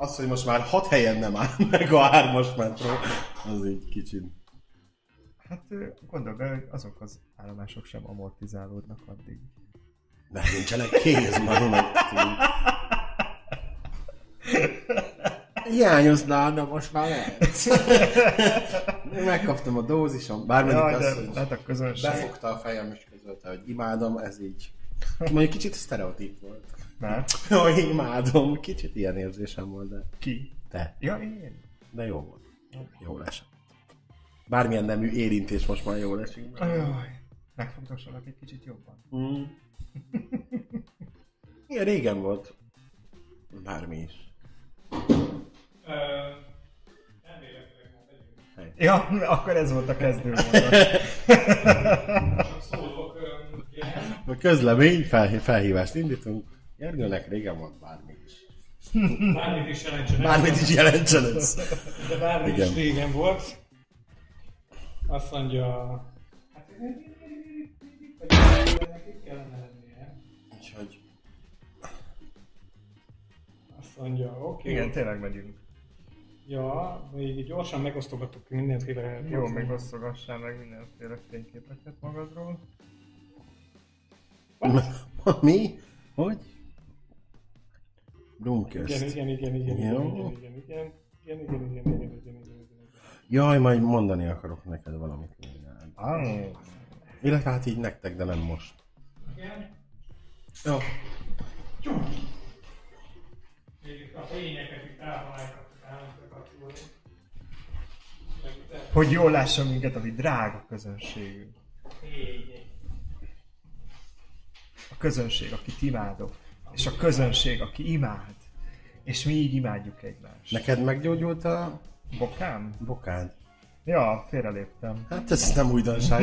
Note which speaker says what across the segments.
Speaker 1: az, hogy most már hat helyen nem áll meg a hármas metró, az így kicsit.
Speaker 2: Hát ö, gondold be, hogy azok az állomások sem amortizálódnak addig.
Speaker 1: De nincsenek kéz, már meg. Hiányozná, de most már lehet. Megkaptam a dózisom, bármelyik
Speaker 2: Jaj,
Speaker 1: az,
Speaker 2: de
Speaker 1: hogy
Speaker 2: hát a közönség.
Speaker 1: befogta a fejem és közölte, hogy imádom, ez így. Mondjuk kicsit sztereotíp volt.
Speaker 2: Mert?
Speaker 1: Hogy imádom, kicsit ilyen érzésem volt, de
Speaker 2: Ki?
Speaker 1: te.
Speaker 2: Ja, én.
Speaker 1: De jó volt. Jó esett. Bármilyen nemű érintés most már jól esik.
Speaker 2: Ajaj. Megfogdossanak egy kicsit jobban.
Speaker 1: Mm. Igen, régen volt. Bármi is.
Speaker 3: Ö, ma megyünk.
Speaker 2: Ja, akkor ez volt a kezdő
Speaker 3: szólok,
Speaker 1: közlemény, fel, felhívást indítunk. Gergőnek régen volt bármi is.
Speaker 3: Bármit is jelentsen.
Speaker 1: Bármit is jelentsen ez.
Speaker 3: De bármi
Speaker 1: Igen.
Speaker 3: is régen volt. Azt mondja... Hát kellene lennie.
Speaker 1: Úgyhogy
Speaker 3: Azt mondja, oké.
Speaker 2: Igen, tényleg megyünk.
Speaker 3: Ja, még gyorsan megosztogatok mindenféle...
Speaker 2: Jó, még osztogassál meg mindenféle fényképeket magadról.
Speaker 1: mi? Hogy? Brunközt.
Speaker 3: igen, igen, igen, igen,
Speaker 1: Jó.
Speaker 3: igen, igen, igen, igen, igen, igen, igen, igen, igen, igen.
Speaker 1: Jaj, majd mondani akarok neked valamit.
Speaker 2: Ah,
Speaker 1: Illetve hát így nektek, de nem most.
Speaker 3: Igen.
Speaker 1: Jó.
Speaker 3: A fényeket itt elhaláltak
Speaker 2: hogy jól lássa minket a mi drága közönségünk. A közönség, akit imádok. És a közönség, aki imád. És mi így imádjuk egymást.
Speaker 1: Neked meggyógyult a
Speaker 2: Bokám?
Speaker 1: bokád?
Speaker 2: Ja, félreléptem.
Speaker 1: Hát ez nem újdonság.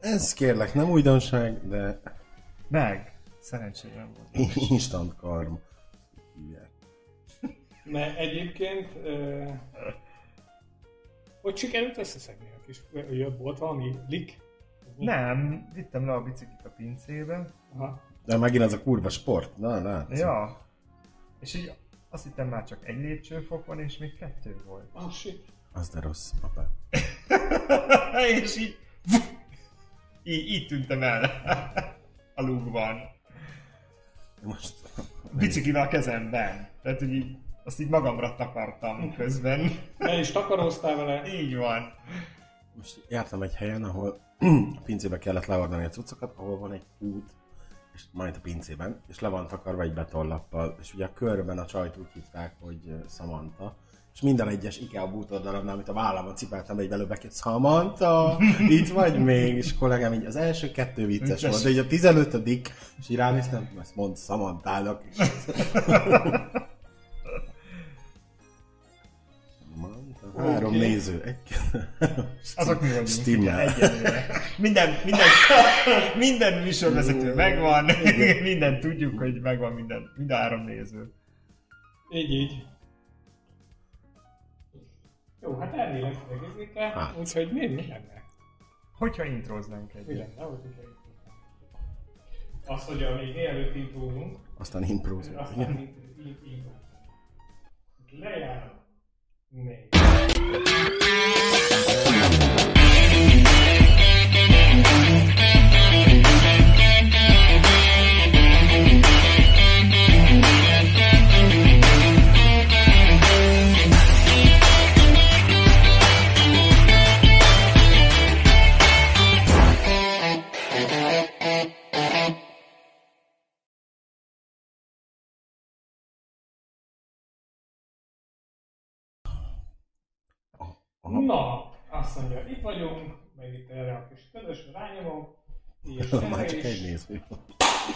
Speaker 1: ez kérlek nem újdonság, de
Speaker 2: Meg. Szerencsére nem volt.
Speaker 1: instant karm. Hívják.
Speaker 3: Mert egyébként... Uh, hogy sikerült összeszedni a kis... Jött volt valami lik?
Speaker 2: Nem, vittem le a biciklit a pincébe.
Speaker 3: Aha.
Speaker 1: De megint az a kurva sport. Na, látszik.
Speaker 2: Ja. És így azt hittem már csak egy lépcsőfok van, és még kettő volt.
Speaker 3: Oh shit.
Speaker 1: Az de rossz, apa.
Speaker 2: és így... így, így tűntem el. a lúgban.
Speaker 1: Most...
Speaker 2: Biciklivel a kezemben. Tehát, hogy így, azt így magamra takartam közben.
Speaker 3: El is takaróztál vele.
Speaker 2: így van.
Speaker 1: Most jártam egy helyen, ahol a pincébe kellett leordani a cuccokat, ahol van egy út, és majd a pincében, és le van takarva egy betonlappal, és ugye a körben a csajt úgy hívták, hogy Samantha, és minden egyes IKEA bútordarabnál, amit a vállamon cipeltem, egy belőle bekét, Samantha, itt vagy még, és kollégám így az első kettő vicces volt, de így a tizenötödik, és így ránéztem, ezt mond Samanthának, és három
Speaker 3: Oké.
Speaker 1: néző, egy,
Speaker 2: Azok mi vagyunk.
Speaker 1: Stimmel.
Speaker 2: Minden, minden, minden műsorvezető megvan, minden tudjuk, hogy megvan minden, mind a három néző.
Speaker 3: Így, így. Jó, hát elméletileg ez kell,
Speaker 1: Hát.
Speaker 3: úgyhogy mi, mi lenne?
Speaker 2: Hogyha introznánk
Speaker 3: Mi
Speaker 2: egyet.
Speaker 3: lenne, hogy Azt, hogy a még mielőtt intrózunk,
Speaker 1: aztán imprózunk.
Speaker 3: aztán intrózunk. Lejár. Mày...
Speaker 1: Aha.
Speaker 3: Na, azt mondja, itt vagyunk, meg itt erre a kis közös rányomom. És
Speaker 1: Már csak egy néző.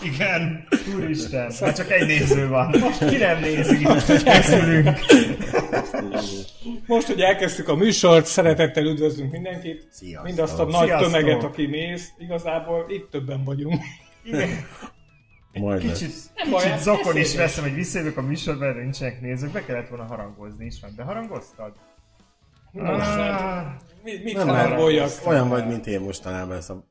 Speaker 2: Igen, úristen, már csak egy néző van. Ki nem nézi, készülünk.
Speaker 3: Most, hogy elkezdtük a műsort, szeretettel üdvözlünk mindenkit.
Speaker 1: Sziasztok.
Speaker 3: Mindazt a nagy
Speaker 2: Sziasztok.
Speaker 3: tömeget, aki néz. Igazából itt többen vagyunk.
Speaker 2: Igen.
Speaker 1: Majd.
Speaker 2: Kicsit,
Speaker 3: Nem baj,
Speaker 2: kicsit
Speaker 3: hát
Speaker 2: zokon is veszem, hogy visszajövök a műsorban, de nincsenek nézők, be kellett volna harangozni is, meg beharangoztad?
Speaker 3: Hát, mit, mit
Speaker 1: Nem, olyan vagy, mint én mostanában, ez a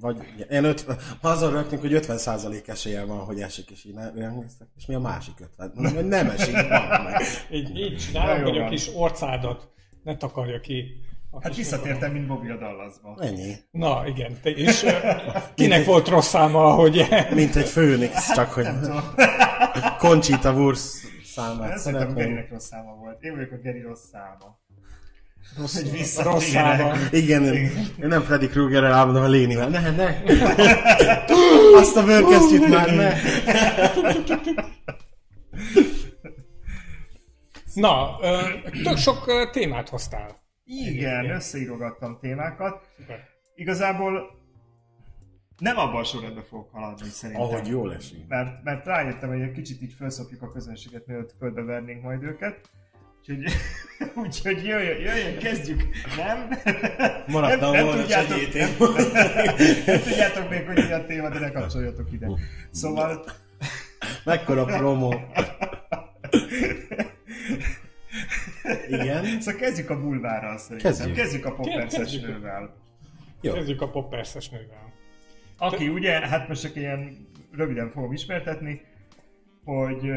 Speaker 1: Vagy ilyen 50, azon rögtünk, hogy 50% esélye van, hogy esik, és így néztek. És mi a másik 50? Mondom, hogy nem esik, van meg.
Speaker 3: Így, így csinálom, hogy a kis orcádat ne takarja ki. a
Speaker 2: Hát visszatértem, mint Bobby a Dallasba.
Speaker 1: Ennyi.
Speaker 3: Na, igen. Te is. Kinek volt rossz száma, hogy...
Speaker 1: Mint egy főnix, csak hogy. Conchita Wurst számát
Speaker 2: Ez szerintem. Gerinek rossz száma volt. Én vagyok a Geri rossz száma.
Speaker 3: Rossz,
Speaker 2: Hogy
Speaker 3: rossz
Speaker 2: visszatérek.
Speaker 3: száma.
Speaker 1: Igen, én nem Freddy Kruegerrel álmodom, a Lénivel. Ne, ne! Azt a bőrkesztyűt már ne!
Speaker 3: Na, tök sok témát hoztál.
Speaker 2: Igen, összeírogattam témákat. Igazából nem abban a sorrendben fogok haladni szerintem.
Speaker 1: Ahogy jól esik.
Speaker 2: Mert, mert rájöttem, hogy egy kicsit így felszopjuk a közönséget, mielőtt földbe vernénk majd őket. Úgyhogy, úgyhogy jöjjön, jöjjön, kezdjük. Nem?
Speaker 1: Maradtam
Speaker 2: nem, nem
Speaker 1: volna
Speaker 2: tudjátok, nem, nem tudjátok még, hogy mi a téma, de ne kapcsoljatok ide. Szóval,
Speaker 1: Mekkora promo. Igen.
Speaker 2: szóval kezdjük a bulvárral szerintem.
Speaker 1: Kezdjük.
Speaker 2: Kezdjük, a popperces
Speaker 3: Kezdjük.
Speaker 2: nővel.
Speaker 1: Jó.
Speaker 3: Kezdjük a popperses nővel.
Speaker 2: Aki ugye, hát most csak ilyen röviden fogom ismertetni, hogy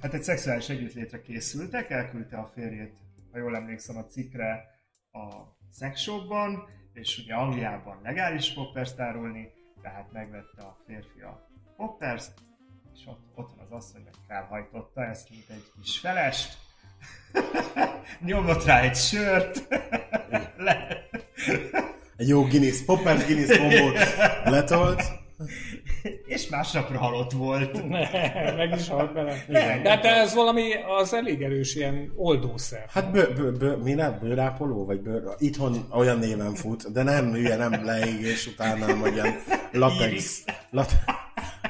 Speaker 2: hát egy szexuális együttlétre készültek, elküldte a férjét, ha jól emlékszem, a cikkre a szexshopban, és ugye Angliában legális poppers tárolni, tehát megvette a férfi a popperst, és ott, ott van az asszony, meg felhajtotta ezt, mint egy kis felest, nyomott rá egy sört, le,
Speaker 1: Egy jó Guinness, Poppers Guinness kombót letolt.
Speaker 2: És másnapra halott volt.
Speaker 3: Ne, meg is halt bele.
Speaker 2: Igen.
Speaker 3: De hát ez valami, az elég erős ilyen oldószer.
Speaker 1: Hát bő, bő, bő, mi nem? Bőrápoló? Vagy bőr... Itthon olyan néven fut, de nem hülye, nem leégés után, nem, vagy ilyen latex,
Speaker 2: Iris.
Speaker 1: lat,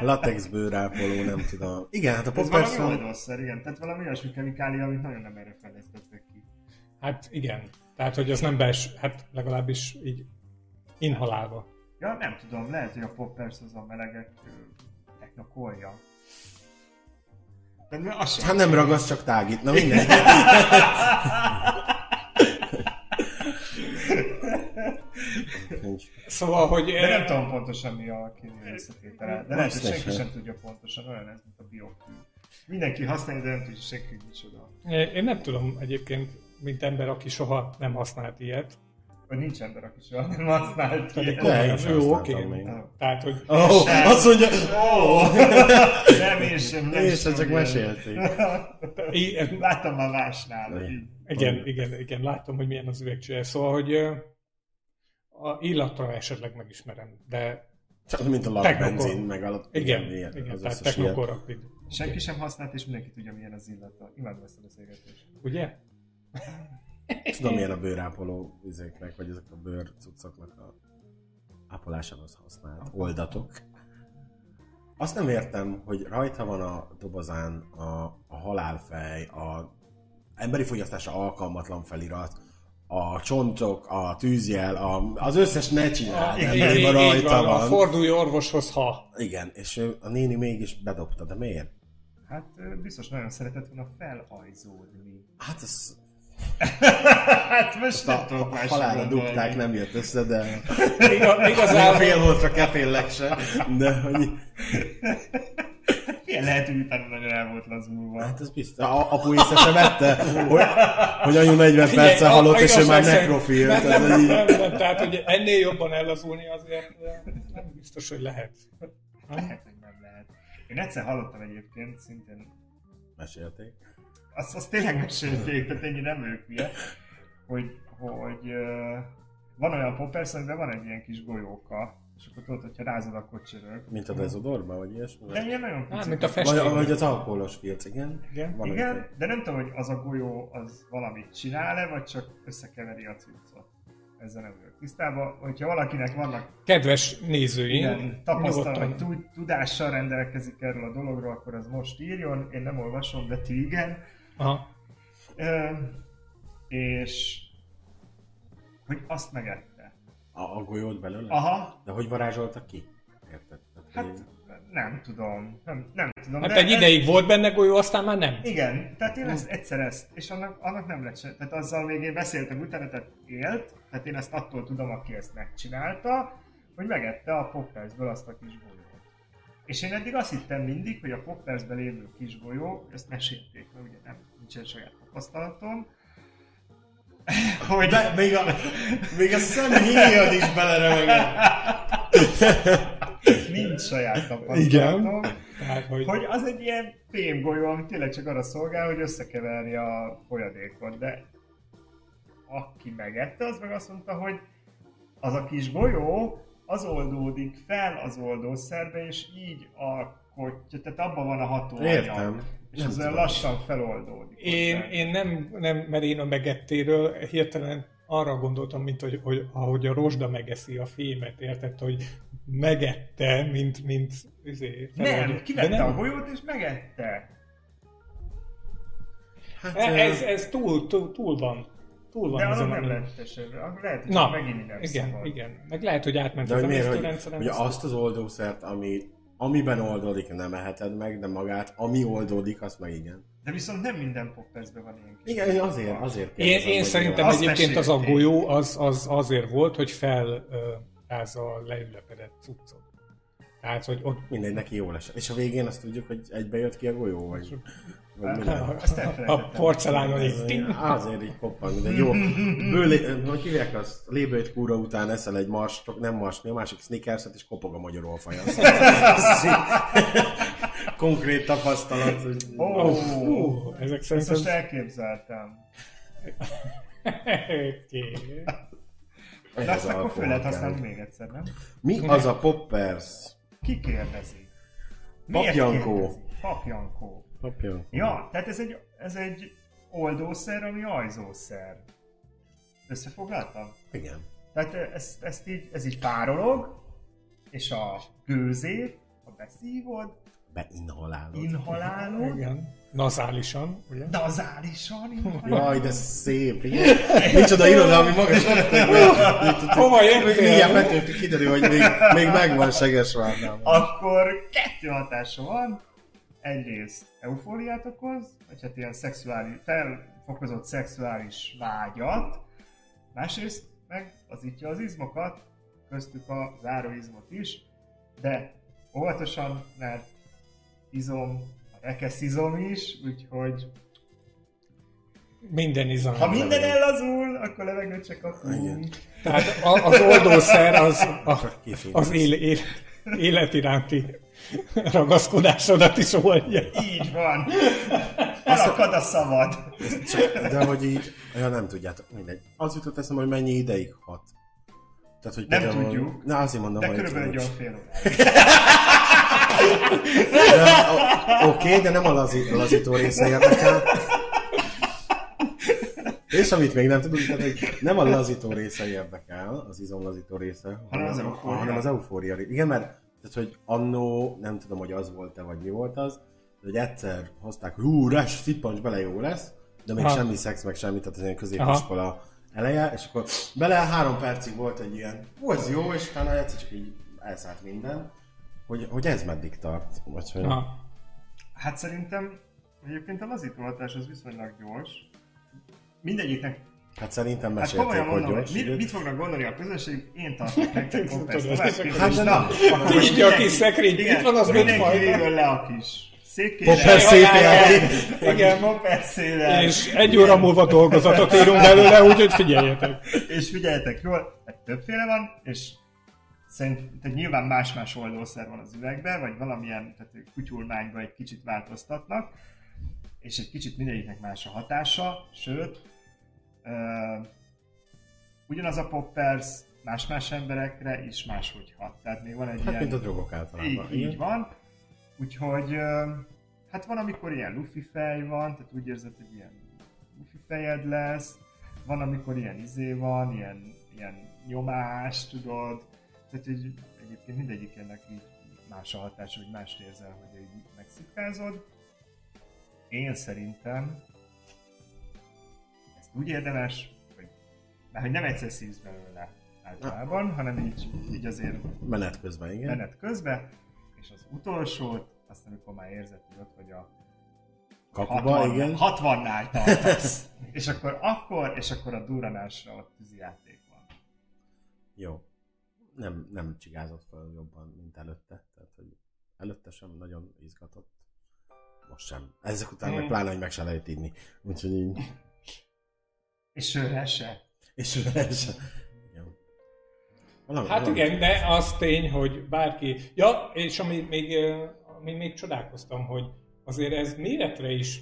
Speaker 1: latex bőrápoló, nem tudom. Igen, hát a
Speaker 2: Ez valami oldalszer, igen. Tehát valami olyasmi kemikália, amit nagyon nem erre fejlesztettek ki.
Speaker 3: Hát igen. Tehát, hogy az nem bes, hát legalábbis így inhalálva.
Speaker 2: Ja, nem tudom, lehet, hogy a poppers az a melegek ö, technokolja. De mi- az.
Speaker 1: Hát nem ragasz, csak tágít. Na mindegy.
Speaker 3: Szóval, hogy...
Speaker 2: De nem tudom pontosan mi a kémiai összetétele. De lehet, hogy senki
Speaker 1: sem.
Speaker 2: sem tudja pontosan, olyan ez, mint a biokű. Mindenki használja, de nem tudja senki, hogy micsoda.
Speaker 3: Én nem tudom egyébként, mint ember, aki soha nem használt ilyet.
Speaker 2: Vagy nincs ember, aki soha nem használt
Speaker 1: én sem
Speaker 3: jó, oké.
Speaker 1: még.
Speaker 3: Tehát, hogy
Speaker 1: oh, azt mondja,
Speaker 2: Ó, nem, én sem. Nem
Speaker 1: sem csak mesélték.
Speaker 2: Láttam már másnál.
Speaker 3: igen, igen, igen, látom, hogy milyen az üvegcsője. Szóval, hogy a illatra esetleg megismerem, de
Speaker 1: Csak mint a lakbenzin, meg a
Speaker 3: igen,
Speaker 1: ilyen,
Speaker 3: igen,
Speaker 1: az
Speaker 3: tehát
Speaker 1: összes ilyen.
Speaker 3: Technokor Rapid.
Speaker 2: Senki sem használt, és mindenki tudja, milyen az illata. Imádom ezt a beszélgetést.
Speaker 3: Ugye?
Speaker 1: Tudom, milyen a bőrápoló üzéknek, vagy ezek a bőr cuccoknak a ápolásához használt oldatok. Azt nem értem, hogy rajta van a dobozán a, a halálfej, a emberi fogyasztásra alkalmatlan felirat, a csontok, a tűzjel, a, az összes ne csinál,
Speaker 3: Igen,
Speaker 1: nem
Speaker 3: így,
Speaker 1: rajta
Speaker 3: van, a
Speaker 1: van.
Speaker 3: fordulj orvoshoz, ha.
Speaker 1: Igen, és a néni mégis bedobta, de miért?
Speaker 2: Hát biztos nagyon szeretett volna felajzódni.
Speaker 1: Hát ez
Speaker 2: hát most nem
Speaker 1: a,
Speaker 2: tudok másra
Speaker 1: halálra dugták, nem jött össze, de
Speaker 3: Iga, igazából,
Speaker 1: fél voltra keféllek se, de hogy...
Speaker 2: Milyen lehet, hogy utána nagyon el volt lazulva.
Speaker 1: Hát ez biztos. A, apu észre sem vette, hogy, hogy anyu 40
Speaker 3: Figyelj,
Speaker 1: perccel halott,
Speaker 3: a
Speaker 1: és ő már nekrofil.
Speaker 3: Nem,
Speaker 1: Tehát,
Speaker 3: nem, nem, nem, nem, tehát, hogy ennél jobban ellazulni azért eh, nem biztos, hogy lehet.
Speaker 2: Lehet, hogy nem lehet. Én egyszer hallottam egyébként, szintén,
Speaker 1: Mesélték.
Speaker 2: Azt, azt tényleg mesélték, tehát ennyi nem ők hülye, hogy, hogy van olyan poppers, amiben van egy ilyen kis golyóka, és akkor tudod, hogyha rázod, akkor csörög.
Speaker 1: Mint a dezodorban, vagy ilyesmi?
Speaker 2: De ilyen nagyon
Speaker 3: Á,
Speaker 2: pici.
Speaker 3: mint a
Speaker 1: Vagy,
Speaker 3: festék.
Speaker 1: vagy az alkoholos filc, igen?
Speaker 3: Igen.
Speaker 1: Van
Speaker 2: Igen, de nem tudom, hogy az a golyó az valamit csinál-e, vagy csak összekeveri a cuccot. Ezzel nem vagyok tisztában. Hogyha valakinek vannak
Speaker 3: Kedves
Speaker 2: ilyen tapasztalat, vagy tud- tudással rendelkezik erről a dologról, akkor az most írjon. Én nem olvasom, de ti igen.
Speaker 3: Aha.
Speaker 2: Ö, és hogy azt megette.
Speaker 1: A, a golyót belőle?
Speaker 2: Aha,
Speaker 1: De hogy varázsoltak ki? Érted?
Speaker 2: Hát nem tudom. Nem, nem tudom.
Speaker 3: Hát
Speaker 2: de
Speaker 3: egy
Speaker 2: ez-
Speaker 3: ideig volt benne golyó, aztán már nem.
Speaker 2: Igen, tehát én ezt egyszer ezt, és annak, annak nem lett se, tehát azzal még én beszéltem utána, tehát élt, tehát én ezt attól tudom, aki ezt megcsinálta, hogy megette a Poppersből azt a kis golyót. És én eddig azt hittem mindig, hogy a Poppersben lévő kis golyó, ezt mesélték, mert ugye nem, nincsen saját tapasztalatom, hogy...
Speaker 1: De még a, még a szemhéjad is beleremegett.
Speaker 2: Nincs saját tapasztalatom.
Speaker 3: Tehát, hogy...
Speaker 2: Hogy az egy ilyen fémgolyó, ami tényleg csak arra szolgál, hogy összekeverje a folyadékot, de aki megette, az meg azt mondta, hogy az a kis golyó az oldódik fel az oldószerbe, és így alkotja, tehát abban van a hatóanyag.
Speaker 1: Értem.
Speaker 2: És
Speaker 1: Nem tudom.
Speaker 2: lassan feloldódik.
Speaker 3: Én,
Speaker 2: hozzá.
Speaker 3: én nem, nem, mert én a megettéről hirtelen arra gondoltam, mint hogy, hogy ahogy a rozsda megeszi a fémet, érted, hogy megette, mint, mint izé,
Speaker 2: Nem, kivette
Speaker 3: nem.
Speaker 2: a golyót és megette.
Speaker 1: Hát,
Speaker 3: E-
Speaker 1: ez,
Speaker 3: Ez, ez túl, túl, túl van. Túl van
Speaker 2: De
Speaker 3: ezen
Speaker 2: annak
Speaker 3: a
Speaker 2: nem esetben. Lehet, hogy
Speaker 3: Na,
Speaker 2: megint
Speaker 3: igen,
Speaker 2: szabad.
Speaker 3: igen. Meg lehet, hogy átment
Speaker 1: de
Speaker 3: az
Speaker 1: miért, hogy ugye
Speaker 3: azt-
Speaker 1: az oldószert, ami, amiben oldódik, nem eheted meg, de magát, ami oldódik, azt meg igen.
Speaker 2: De viszont nem minden poppersben van ilyen kis
Speaker 1: Igen, én azért, azért
Speaker 3: Én,
Speaker 1: kérdezem,
Speaker 3: én szerintem
Speaker 2: Azt
Speaker 3: egyébként az a golyó az, az azért volt, hogy felrázza a leülepedett cuccot. Tehát, hogy ott
Speaker 1: Mindegy, neki jól esett. És a végén azt tudjuk, hogy egybe jött ki a golyó, vagy,
Speaker 2: Azt
Speaker 3: a
Speaker 2: elfelejtettem.
Speaker 3: porcelánon így
Speaker 1: Ez Azért így poppan, mint egy jó bőlé, hogy hívják azt, lébőjt kúra után eszel egy mars, nem mars, a másik sneakerset, és kopog a magyar olfaja. Ez Konkrét tapasztalat. Hogy...
Speaker 2: Ó,
Speaker 3: Oh, fú, ezek
Speaker 2: ezt most
Speaker 3: szerintem...
Speaker 2: elképzeltem.
Speaker 3: Oké.
Speaker 2: De azt akkor föl lehet használni még egyszer, nem?
Speaker 1: Mi az a poppers?
Speaker 2: Ki kérdezi?
Speaker 1: Papjankó.
Speaker 2: Papjankó.
Speaker 1: Papjan.
Speaker 2: Ja, tehát ez egy, ez egy oldószer, ami ajzószer. Összefoglaltam?
Speaker 1: Igen.
Speaker 2: Tehát ezt, ezt így, ez így párolog, és a gőzét, ha beszívod,
Speaker 1: Beinhalálod.
Speaker 2: inhalálod,
Speaker 3: Igen. Nazálisan, ugye?
Speaker 2: nazálisan inhalálod.
Speaker 1: Jaj, de szép. Igen. Micsoda irodalmi magas
Speaker 3: Hova
Speaker 1: Még Milyen
Speaker 3: értél?
Speaker 1: Petőfi kiderül, hogy még, még megvan Segesvárnál.
Speaker 2: Akkor kettő hatása van. Egyrészt eufóriát okoz, vagy hát ilyen szexuális, felfokozott szexuális vágyat. Másrészt meg lazítja az izmokat, köztük a záróizmot is, de óvatosan, mert izom, a rekesz izom is, úgyhogy
Speaker 3: Minden izom.
Speaker 2: ha minden ellazul, akkor levegőt se
Speaker 1: Igen.
Speaker 2: kapunk.
Speaker 3: Tehát a- az oldószer az, a,
Speaker 1: Csak
Speaker 3: az éle, éle, élet iránti ragaszkodásodat is oldja.
Speaker 2: Így van. Elakad a szabad.
Speaker 1: Csak, de hogy így, ja nem tudjátok, mindegy. Az jutott eszembe, hogy mennyi ideig hat. Tehát, hogy
Speaker 2: Nem
Speaker 1: például-
Speaker 2: tudjuk.
Speaker 1: Na, azért mondom,
Speaker 2: De
Speaker 1: hogy...
Speaker 2: körülbelül egy olyan fél
Speaker 1: Oké, de nem a lazi, lazító része érdekel. És amit még nem tudunk, tehát, hogy nem a lazító része érdekel, az izomlazító része,
Speaker 2: Hanem az eufória.
Speaker 1: hanem az eufória. Igen, mert tehát, hogy annó, nem tudom, hogy az volt-e, vagy mi volt az, de hogy egyszer hozták, hogy hú, res, szippancs bele jó lesz, de még
Speaker 3: Aha.
Speaker 1: semmi szex, meg semmi, tehát ez ilyen középiskola eleje, és akkor bele három percig volt egy ilyen, hú, ez jó, és utána egyszer csak így elszállt minden, hogy, hogy ez meddig tart, vagy hogy...
Speaker 3: Ha.
Speaker 2: Hát szerintem egyébként a lazítóhatás az viszonylag gyors. Mindegyiknek,
Speaker 1: Hát szerintem
Speaker 2: hát
Speaker 1: mesélték, hogy
Speaker 2: mondom,
Speaker 1: gyors.
Speaker 2: mit, mit fognak gondolni a közönség, én tartok nektek
Speaker 1: hát de
Speaker 2: Na,
Speaker 1: nem.
Speaker 2: akkor
Speaker 3: Kis szekrény, itt van az öt fajta.
Speaker 2: le a kis
Speaker 1: Popper
Speaker 2: székére.
Speaker 1: székére.
Speaker 2: Igen, Popper széle.
Speaker 3: És egy óra múlva dolgozatot írunk belőle, úgyhogy figyeljetek.
Speaker 2: És figyeljetek jól, hát többféle van, és szerint, tehát nyilván más-más oldószer van az üvegben, vagy valamilyen tehát kutyulmányban egy kicsit változtatnak, és egy kicsit mindegyiknek más a hatása, sőt, uh, ugyanaz a poppers más-más emberekre is máshogy hat. Tehát még van egy
Speaker 1: Hát,
Speaker 2: ilyen...
Speaker 1: mint a drogok általában.
Speaker 2: Így, így van. Úgyhogy, ö, hát van, amikor ilyen lufi fej van, tehát úgy érzed, hogy ilyen lufi fejed lesz. Van, amikor ilyen izé van, ilyen, ilyen nyomás, tudod. Tehát hogy egyébként mindegyik ennek így más a hatása, hogy mást érzel, hogy így megszikkázod. Én szerintem úgy érdemes, hogy, mert hogy nem egyszer szívsz belőle általában, hanem így, így azért
Speaker 1: Menet közben, igen.
Speaker 2: menet közben, és az utolsót, azt amikor már érzed, hogy ott vagy a
Speaker 1: Kapuba,
Speaker 2: 60,
Speaker 1: igen.
Speaker 2: 60-nál tartasz. és akkor akkor, és akkor a duranásra ott tűzijáték van.
Speaker 1: Jó. nem, nem csigázott fel jobban, mint előtte. Tehát, hogy előtte sem nagyon izgatott. Most sem. Ezek után meg
Speaker 3: Hmm.
Speaker 1: pláne, hogy meg se lehet inni. Úgyhogy így...
Speaker 2: És se.
Speaker 1: És. Igen. Valami,
Speaker 3: Hát
Speaker 1: valami-
Speaker 3: igen, de az tény, hogy bárki... Ja, és ami még, ö, ami még csodálkoztam, hogy azért ez méretre is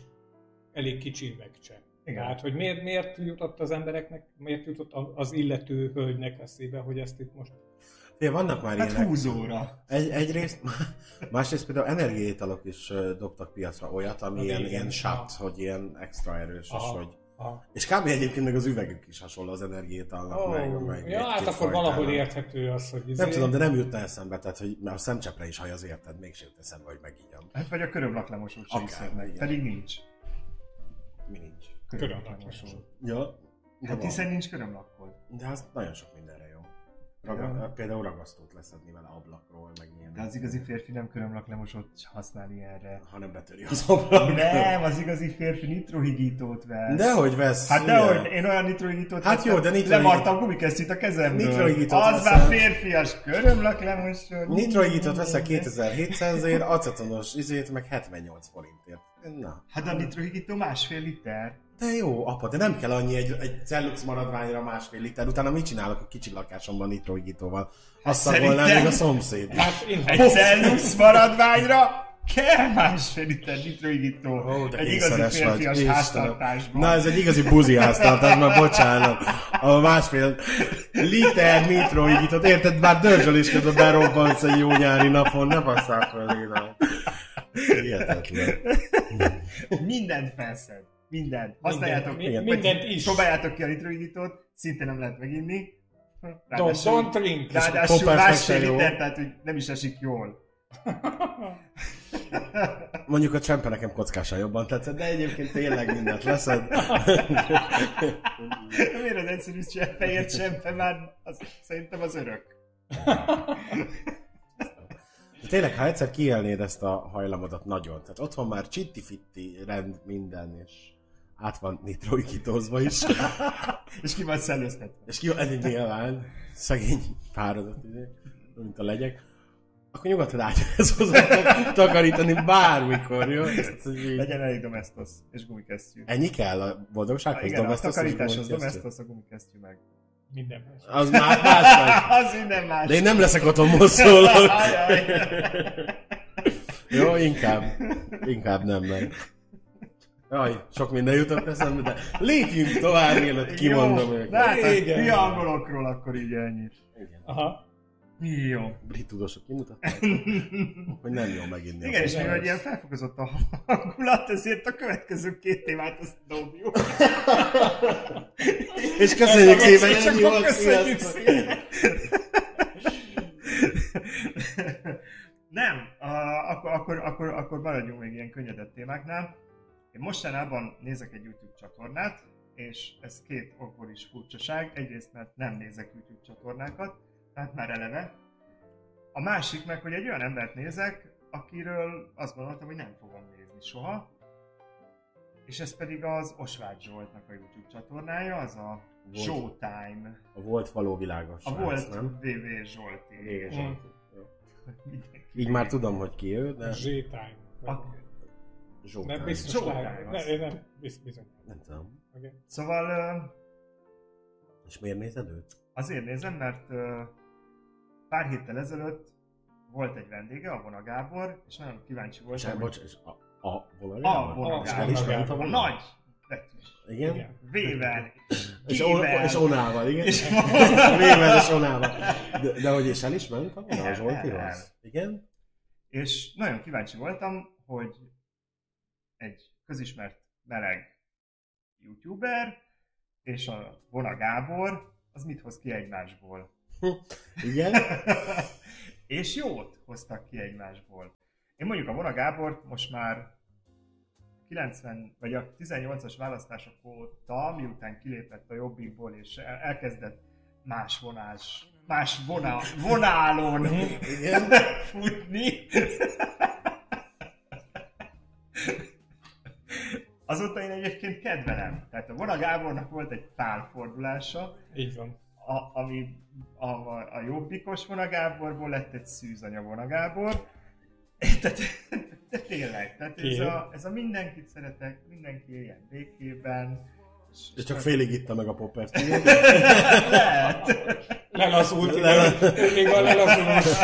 Speaker 3: elég kicsi üvegcse.
Speaker 2: Igen.
Speaker 3: Tehát, hogy miért, miért jutott az embereknek, miért jutott az illető hölgynek eszébe, hogy ezt itt most...
Speaker 1: Fé, vannak már
Speaker 2: Hát
Speaker 1: ilyenek.
Speaker 2: húzóra.
Speaker 1: Egy, egyrészt, másrészt például energiaitalok is dobtak piacra olyat, ami
Speaker 3: Hát
Speaker 1: ilyen,
Speaker 3: igen,
Speaker 1: ilyen shot, hogy ilyen extra erős, és
Speaker 3: Aha.
Speaker 1: hogy...
Speaker 3: Aha.
Speaker 1: És kb. egyébként meg az üvegük is hasonló az energiaitalnak,
Speaker 3: Ó,
Speaker 1: meg, meg
Speaker 3: ja, hát akkor valahol érthető az, hogy... izé-
Speaker 1: Nem tudom, de nem jutna eszembe, tehát hogy mert a szemcsepre is haj az érted, mégsem jut eszembe, hogy megígyam.
Speaker 2: Hát vagy a körömlaklemosót sem iszod meg.
Speaker 1: igen.
Speaker 2: Pedig nincs.
Speaker 1: Mi nincs.
Speaker 2: Körömlaklemosó.
Speaker 1: Ja. De,
Speaker 2: Hát
Speaker 1: van.
Speaker 2: hiszen nincs körömlakkod.
Speaker 1: de az nagyon sok mindenre jó. Raga, például ragasztót leszedni vele ablakról, meg milyen.
Speaker 2: De az igazi férfi nem körömlaklemosót használ ilyenre.
Speaker 1: hanem betöri az ablakot.
Speaker 2: Nem, az igazi férfi nitrohigítót vesz.
Speaker 1: Dehogy vesz.
Speaker 2: Hát
Speaker 1: hülye.
Speaker 2: dehogy, én olyan nitrohigítót
Speaker 1: Hát
Speaker 2: vettem,
Speaker 1: jó, de nitrohigít-
Speaker 2: Lemartam gumikesztyűt a kezemből.
Speaker 1: Nitrohigítót
Speaker 2: Az
Speaker 1: veszel.
Speaker 2: már férfias körömlaklemosó.
Speaker 1: Nitroigitot veszel 2700-ért, acetonos izét meg 78 forintért. Na.
Speaker 2: Hát a nitrohigító másfél liter.
Speaker 1: De jó, apa, de nem kell annyi egy, egy cellux maradványra másfél liter. Utána mit csinálok a kicsi lakásomban nitroigítóval? Azt szagolnám
Speaker 2: szerintem-
Speaker 1: még a szomszéd.
Speaker 3: Hát én
Speaker 2: Egy cellux maradványra kell másfél liter nitrohigító.
Speaker 1: Ó, de
Speaker 2: egy igazi
Speaker 1: vagy.
Speaker 2: férfias
Speaker 1: Istenem.
Speaker 2: háztartásban.
Speaker 1: Na, ez egy igazi buzi háztartás, már bocsánat. A másfél liter nitroigitot, érted? Bár dörzsölés közben berobbansz egy jó nyári napon, ne basszál föl, Léna. Hihetetlen.
Speaker 2: Mindent felszed. Mindent. Használjátok.
Speaker 3: Minden-
Speaker 1: igen.
Speaker 3: mindent is.
Speaker 2: Próbáljátok ki a nitrohigítót, szinte nem lehet meginni.
Speaker 3: Don't, don't drink.
Speaker 2: ráadásul másfél liter, tehát hogy nem is esik jól.
Speaker 1: Mondjuk a csempe nekem kockásan jobban tetszett, de egyébként tényleg mindent leszed.
Speaker 2: Miért az egyszerű sem, fehér csempe már az, szerintem az örök.
Speaker 1: De tényleg, ha egyszer kielnéd ezt a hajlamodat nagyon, tehát otthon már csitti-fitti rend minden, és át van nitroikitozva is,
Speaker 2: És ki van szellőztetve.
Speaker 1: és ki van egy nyilván, szegény párodat, izé, mint a legyek, akkor nyugodtan át ez hozzá takarítani bármikor, jó?
Speaker 2: Legyen elég domestos és gumikesztyű.
Speaker 1: Ennyi kell a boldogsághoz?
Speaker 2: Igen, a
Speaker 1: domestos és
Speaker 2: takarításhoz domestos, a gumikesztyű meg.
Speaker 3: Minden más.
Speaker 1: Az már más vagy.
Speaker 2: az minden más.
Speaker 1: De én nem leszek otthon szólok.
Speaker 2: Ajaj.
Speaker 1: Jó, inkább. Inkább nem, meg. Jaj, sok minden jutott eszembe, de lépjünk tovább, mielőtt kimondom őket.
Speaker 2: de hát a
Speaker 3: Igen.
Speaker 2: mi angolokról akkor így ennyit.
Speaker 1: Igen.
Speaker 3: Aha.
Speaker 2: Jó.
Speaker 1: Brit tudósok kimutatták, hogy nem jó meginni.
Speaker 2: Igen, és mivel ilyen felfokozott a hangulat, ezért a következő két témát azt dobjuk.
Speaker 1: És köszönjük szépen, ennyi
Speaker 2: csak
Speaker 1: volt,
Speaker 2: köszönjük szépen. Nem, uh, akkor, akkor, akkor, akkor maradjunk még ilyen könnyedebb témáknál. Én mostanában nézek egy YouTube csatornát, és ez két okból is furcsaság. Egyrészt, mert nem nézek YouTube csatornákat, tehát már eleve. A másik meg, hogy egy olyan embert nézek, akiről azt gondoltam, hogy nem fogom nézni soha. És ez pedig az Osvágy Zsoltnak a YouTube csatornája, az a
Speaker 1: Volt.
Speaker 2: Showtime.
Speaker 1: A volt való világos
Speaker 2: A volt
Speaker 1: nem?
Speaker 2: VV Zsolti.
Speaker 1: Réges
Speaker 3: Mm.
Speaker 1: Zsolti.
Speaker 2: Mindenki.
Speaker 1: Így már tudom, hogy ki ő, de
Speaker 3: Z-time.
Speaker 2: A-
Speaker 1: Zsoltán.
Speaker 3: Nem biztos
Speaker 2: Showtime
Speaker 3: lány.
Speaker 2: az.
Speaker 3: Ne, nem, biz- bizony.
Speaker 1: Nem tudom.
Speaker 3: Okay.
Speaker 2: Szóval ö,
Speaker 1: És miért nézed őt?
Speaker 2: azért nézem, mert ö, pár héttel ezelőtt volt egy vendége, a Vona Gábor, és nagyon kíváncsi
Speaker 1: És,
Speaker 2: voltam, hogy
Speaker 1: bocs, és a, a
Speaker 2: Vona
Speaker 3: A
Speaker 1: És
Speaker 2: Gábor,
Speaker 1: a
Speaker 2: a nagy betűs,
Speaker 1: Igen?
Speaker 3: Igen.
Speaker 2: V-vel,
Speaker 1: És, on, és onával, igen?
Speaker 2: És-
Speaker 1: Vével és onával. De, de hogy is el is ment a vonal
Speaker 2: El,
Speaker 1: Zsoltihoz? Igen?
Speaker 2: És nagyon kíváncsi voltam, hogy egy közismert meleg youtuber és a Vona Gábor, az mit hoz ki egymásból.
Speaker 1: Igen?
Speaker 2: és jót hoztak ki egymásból. Én mondjuk a Vona Gábort most már 90 vagy a 18-as választások óta, miután kilépett a Jobbikból és el- elkezdett más vonás, más vona, vonálon futni. Azóta én egyébként kedvelem. Tehát a Vona Gábornak volt egy pálfordulása,
Speaker 3: Így van.
Speaker 2: a, ami a, a, a jobbikos vonagáborból lett egy szűzanya vonagábor. Tehát, de tényleg, tehát ez a, ez a mindenkit szeretek, mindenki éljen békében. és-
Speaker 1: És csak félig itta meg a poppert.
Speaker 2: Lehet.
Speaker 3: Lelazult, igen. még a lelazulós.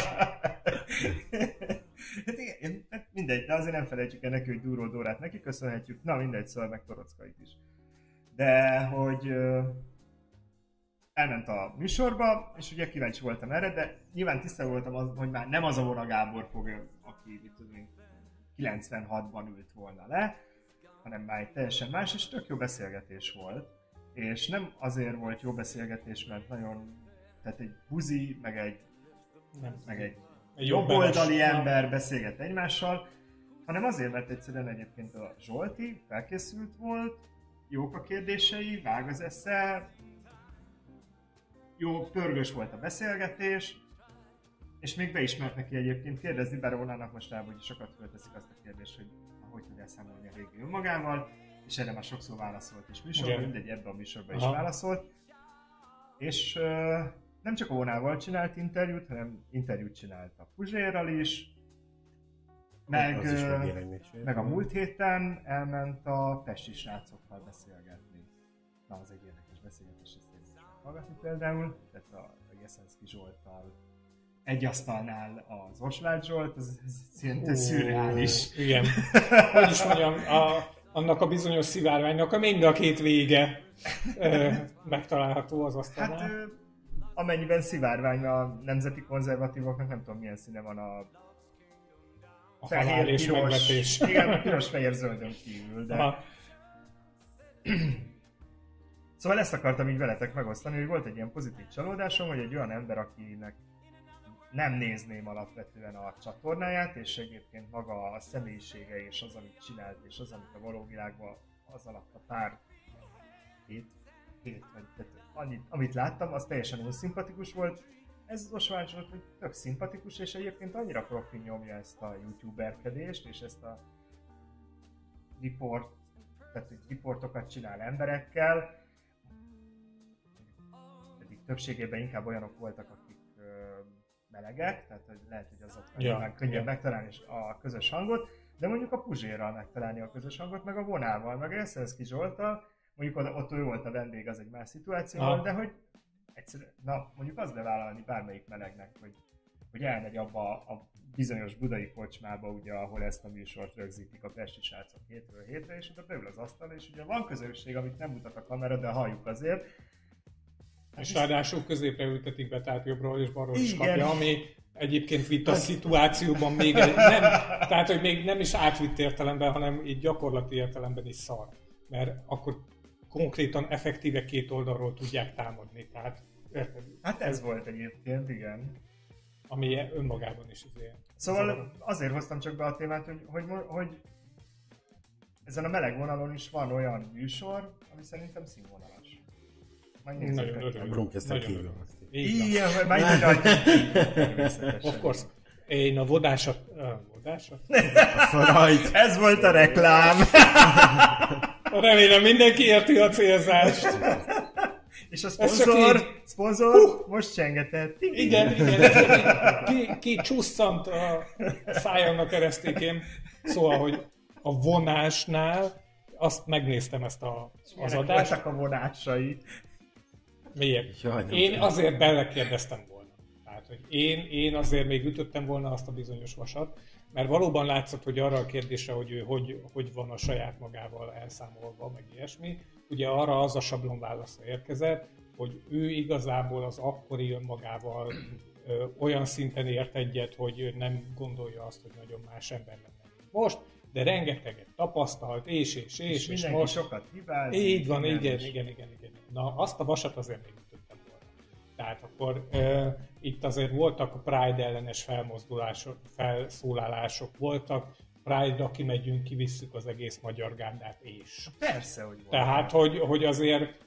Speaker 2: Hát igen, én- hát mindegy, de azért nem felejtjük el neki, hogy Duró Dórát neki köszönhetjük. Na mindegy, szóval meg Torockait is. De hogy elment a műsorba, és ugye kíváncsi voltam erre, de nyilván tiszta voltam, az, hogy már nem az a Vona Gábor fog, aki mit tudom én, 96-ban ült volna le, hanem már egy teljesen más, és tök jó beszélgetés volt. És nem azért volt jó beszélgetés, mert nagyon, tehát egy buzi, meg egy,
Speaker 3: Nem.
Speaker 2: meg Egy jobboldali ember beszélget egymással, hanem azért, mert egyszerűen egyébként a Zsolti felkészült volt, jók a kérdései, vág az esze, jó, pörgős volt a beszélgetés, és még beismert neki egyébként kérdezni, bár Rónának most rá, hogy sokat fölteszik azt a kérdést, hogy hogy tud elszámolni a régi önmagával, és erre már sokszor válaszolt is műsorban, mindegy, ebben a műsorban is
Speaker 3: Aha.
Speaker 2: válaszolt. És ö, nem csak a Ónával csinált interjút, hanem interjút csinált a Puzsérral is, meg,
Speaker 1: az is
Speaker 2: meg a múlt héten elment a pesti srácokkal beszélgetni. Na, az egy érdekes beszélgetés, ezt én hallgatni például, tehát a Jeszenszki Zsolttal egy asztalnál az Osvágy Zsolt, ez, ez szinte szürreális.
Speaker 3: Igen. Hogy is mondjam, a, annak a bizonyos szivárványnak a mind a két vége ö, megtalálható az asztalnál.
Speaker 2: Hát amennyiben szivárvány a nemzeti konzervatívoknak, nem tudom milyen színe van a
Speaker 3: a és megvetés.
Speaker 2: Igen, piros, fehér, zöldön kívül, de...
Speaker 3: Aha.
Speaker 2: Szóval ezt akartam így veletek megosztani, hogy volt egy ilyen pozitív csalódásom, hogy egy olyan ember, akinek nem nézném alapvetően a csatornáját, és egyébként maga a személyisége és az, amit csinált, és az, amit a való világban az alatt a pár hét, hét vagy tehát annyit, amit láttam, az teljesen unszimpatikus volt. Ez az Osvány volt, hogy tök szimpatikus, és egyébként annyira profi nyomja ezt a youtuberkedést, és ezt a report, tehát hogy riportokat csinál emberekkel, pedig többségében inkább olyanok voltak, akik melegek, tehát hogy lehet, hogy azokkal
Speaker 3: Ja,
Speaker 2: ja, könnyebb
Speaker 3: igen.
Speaker 2: megtalálni a közös hangot, de mondjuk a Puzsérral megtalálni a közös hangot, meg a Vonával, meg a Jeszenszki Zsoltal, mondjuk oda, ott ő volt a vendég, az egy más szituáció volt, de hogy egyszerűen, na mondjuk az bevállalni bármelyik melegnek, hogy, hogy elmegy abba a bizonyos budai kocsmába, ugye, ahol ezt a műsort rögzítik a pesti srácok hétről hétre, és oda beül az asztal, és ugye van közösség, amit nem mutat a kamera, de halljuk azért.
Speaker 3: És ráadásul középre ültetik be, tehát jobbról és balról is kapja, ami egyébként vita szituációban még egy, nem, tehát hogy még nem is átvitt értelemben, hanem így gyakorlati értelemben is szar. Mert akkor konkrétan effektíve két oldalról tudják támadni, tehát érted?
Speaker 2: Hát ez volt egyébként, igen.
Speaker 3: Ami önmagában is azért.
Speaker 2: Szóval azért hoztam csak be a témát, hogy, hogy, hogy ezen a meleg vonalon is van olyan műsor, ami szerintem színvonalas. Majd
Speaker 3: Nagyon
Speaker 2: nézzétek.
Speaker 3: örülök.
Speaker 1: Brunkesten
Speaker 3: Nagyon
Speaker 1: kívül.
Speaker 3: örülök. Van.
Speaker 2: Igen, majd.
Speaker 3: Of course. Én a vodásat... Uh, vodásat?
Speaker 1: Frajt.
Speaker 2: Ez volt a reklám.
Speaker 3: Remélem mindenki érti a célzást.
Speaker 2: És a szponzor,
Speaker 3: így.
Speaker 2: szponzor most csengetett.
Speaker 3: Igen, igen, ki, ki csusszant a szájamnak keresztékén. Szóval, hogy a vonásnál azt megnéztem ezt a, az
Speaker 2: Ilyenek
Speaker 3: adást.
Speaker 2: voltak a vonásai.
Speaker 3: Miért?
Speaker 1: Jaj,
Speaker 3: Én azért belekérdeztem volna. Tehát, hogy én, én azért még ütöttem volna azt a bizonyos vasat, mert valóban látszott, hogy arra a kérdésre, hogy ő hogy, hogy van a saját magával elszámolva, meg ilyesmi, ugye arra az a sablon válasza érkezett, hogy ő igazából az akkori önmagával ö, olyan szinten ért egyet, hogy ő nem gondolja azt, hogy nagyon más ember lenne. Most, de rengeteget tapasztalt, és, és, és,
Speaker 2: És,
Speaker 3: és, most
Speaker 2: sokat hibázik.
Speaker 3: így van, igen, igen, igen, igen. Na, azt a vasat azért még. Tehát akkor uh, itt azért voltak a Pride ellenes felmozdulások, felszólalások, voltak Pride-ra kimegyünk, kivisszük az egész magyar gárdát, és.
Speaker 2: Persze, hogy volt.
Speaker 3: Tehát, hogy, hogy azért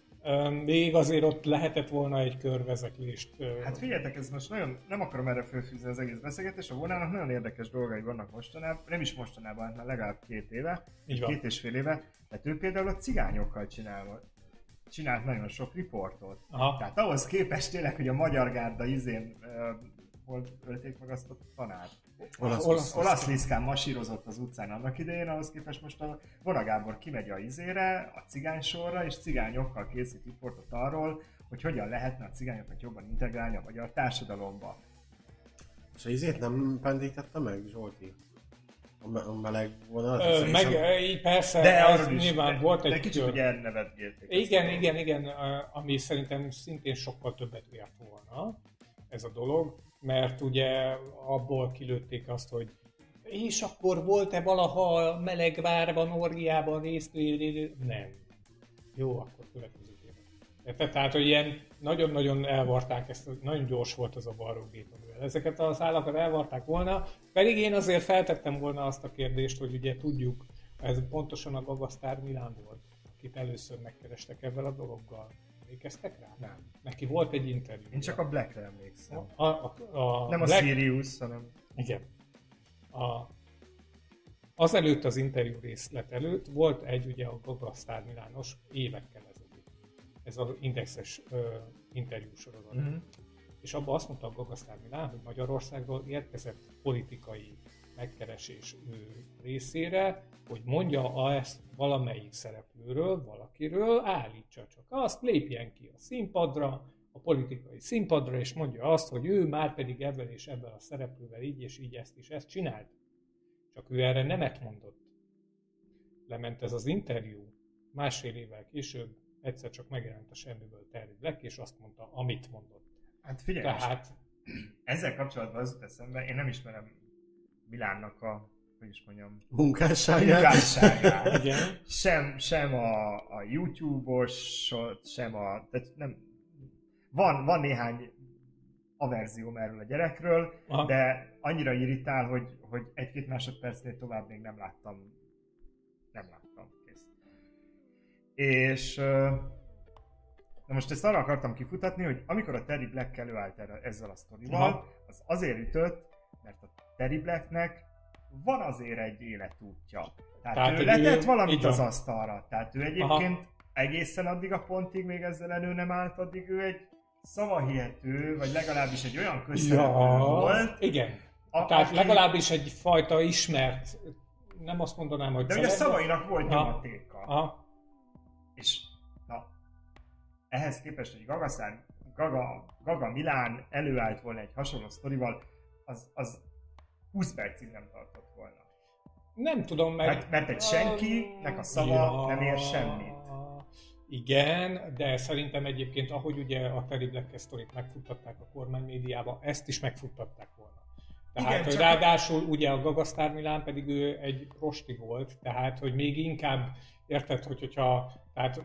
Speaker 3: még azért ott lehetett volna egy körvezeklést. Uh,
Speaker 2: Hát figyeljetek, ez most nagyon, nem akarom erre fölfűzni az egész beszélgetést, a vonának nagyon érdekes dolgai vannak mostanában, nem is mostanában, hanem legalább két éve,
Speaker 3: Így van.
Speaker 2: két és fél éve, mert ő például a cigányokkal csinál csinált nagyon sok riportot.
Speaker 3: Aha.
Speaker 2: Tehát ahhoz képest tényleg, hogy a magyar gárda izén uh, hol ölték meg azt a tanárt.
Speaker 1: Olasz,
Speaker 2: Olasz, olasz liszkán masírozott az utcán annak idején, ahhoz képest most a Vona Gábor kimegy a izére, a cigány sorra, és cigányokkal készít riportot arról, hogy hogyan lehetne a cigányokat jobban integrálni a magyar társadalomba.
Speaker 1: És a izét nem pendítette meg, Zsolti? A, me- a meleg?
Speaker 3: Ö,
Speaker 1: Szerintem-
Speaker 3: meg ö, így persze,
Speaker 2: De
Speaker 3: ez
Speaker 2: arról is,
Speaker 3: nyilván
Speaker 2: de,
Speaker 3: volt
Speaker 2: de
Speaker 3: egy...
Speaker 2: kicsit
Speaker 3: ö,
Speaker 2: ugye elnevetgélték.
Speaker 3: Igen, igen, igen, ami szerintem szintén sokkal többet ért volna ez a dolog, mert ugye abból kilőtték azt, hogy és akkor volt-e valaha Melegvárban, Orgiában részt? Nem. Jó, akkor következő. Érted? Tehát, hogy ilyen nagyon-nagyon elvarták ezt, nagyon gyors volt az a varrógép, amivel ezeket az állakat elvarták volna, pedig én azért feltettem volna azt a kérdést, hogy ugye tudjuk, ez pontosan a Gagasztár Milán volt, akit először megkerestek ebben a dologgal. Emlékeztek rá?
Speaker 2: Nem.
Speaker 3: Neki volt egy interjú.
Speaker 2: Én csak a Blackre emlékszem.
Speaker 3: a, a, a
Speaker 2: Nem a
Speaker 3: Black-
Speaker 2: Sirius, hanem...
Speaker 3: igen. A, azelőtt az interjú részlet előtt volt egy ugye a Gagasztár Milános évekkel ezelőtt. Ez az indexes ö, interjú sorozat.
Speaker 2: Mhm.
Speaker 3: És abban azt mondta a Gagasztár Milán, hogy Magyarországról érkezett politikai megkeresés ő részére, hogy mondja a ezt valamelyik szereplőről, valakiről, állítsa csak azt, lépjen ki a színpadra, a politikai színpadra, és mondja azt, hogy ő már pedig ebben és ebben a szereplővel így és így ezt és ezt csinált. Csak ő erre nemet mondott. Lement ez az interjú, másfél évvel később egyszer csak megjelent a semmiből Terry Black, és azt mondta, amit mondott.
Speaker 2: Hát figyelj,
Speaker 3: Tehát
Speaker 2: ezzel kapcsolatban az jut eszembe, én nem ismerem Milánnak a, hogy is mondjam,
Speaker 1: Munkásságát?
Speaker 2: munkásságát.
Speaker 3: igen,
Speaker 2: sem, sem a, a YouTube-os, sem a... Tehát nem, van, van néhány averzióm erről a gyerekről,
Speaker 3: Aha.
Speaker 2: de annyira irritál, hogy, hogy egy-két másodpercnél tovább még nem láttam. Nem láttam. Kész. És na most ezt arra akartam kifutatni, hogy amikor a Terry Black előállt erre, ezzel a sztorival,
Speaker 3: Aha.
Speaker 2: az azért ütött, mert a Terry Blacknek van azért egy életútja. Tehát,
Speaker 3: Tehát,
Speaker 2: ő letett
Speaker 3: ő-
Speaker 2: valamit az asztalra. Tehát ő egyébként egészen addig a pontig, még ezzel elő nem állt, addig ő egy szavahihető, vagy legalábbis egy olyan közszereplő
Speaker 3: ja,
Speaker 2: volt,
Speaker 3: igen.
Speaker 2: a,
Speaker 3: Tehát
Speaker 2: aki-
Speaker 3: legalábbis egyfajta ismert, nem azt mondanám, hogy
Speaker 2: De ugye a szavainak volt
Speaker 3: Aha.
Speaker 2: nyomatéka.
Speaker 3: Aha.
Speaker 2: És ehhez képest, hogy Gaga, szám, Gaga, Gaga Milán előállt volna egy hasonló sztorival, az, az 20 percig nem tartott volna.
Speaker 3: Nem tudom, meg...
Speaker 2: Mert- mert egy senkinek a szava nem ér semmit.
Speaker 3: Igen, de szerintem egyébként, ahogy ugye a Terry Black sztorit megfuttatták a kormány médiába, ezt is megfuttatták volna. Tehát,
Speaker 2: Igen,
Speaker 3: hogy
Speaker 2: csak-
Speaker 3: ráadásul ugye a Gagasztár Milán pedig ő egy prosti volt, tehát, hogy még inkább, érted, hogy, hogyha, tehát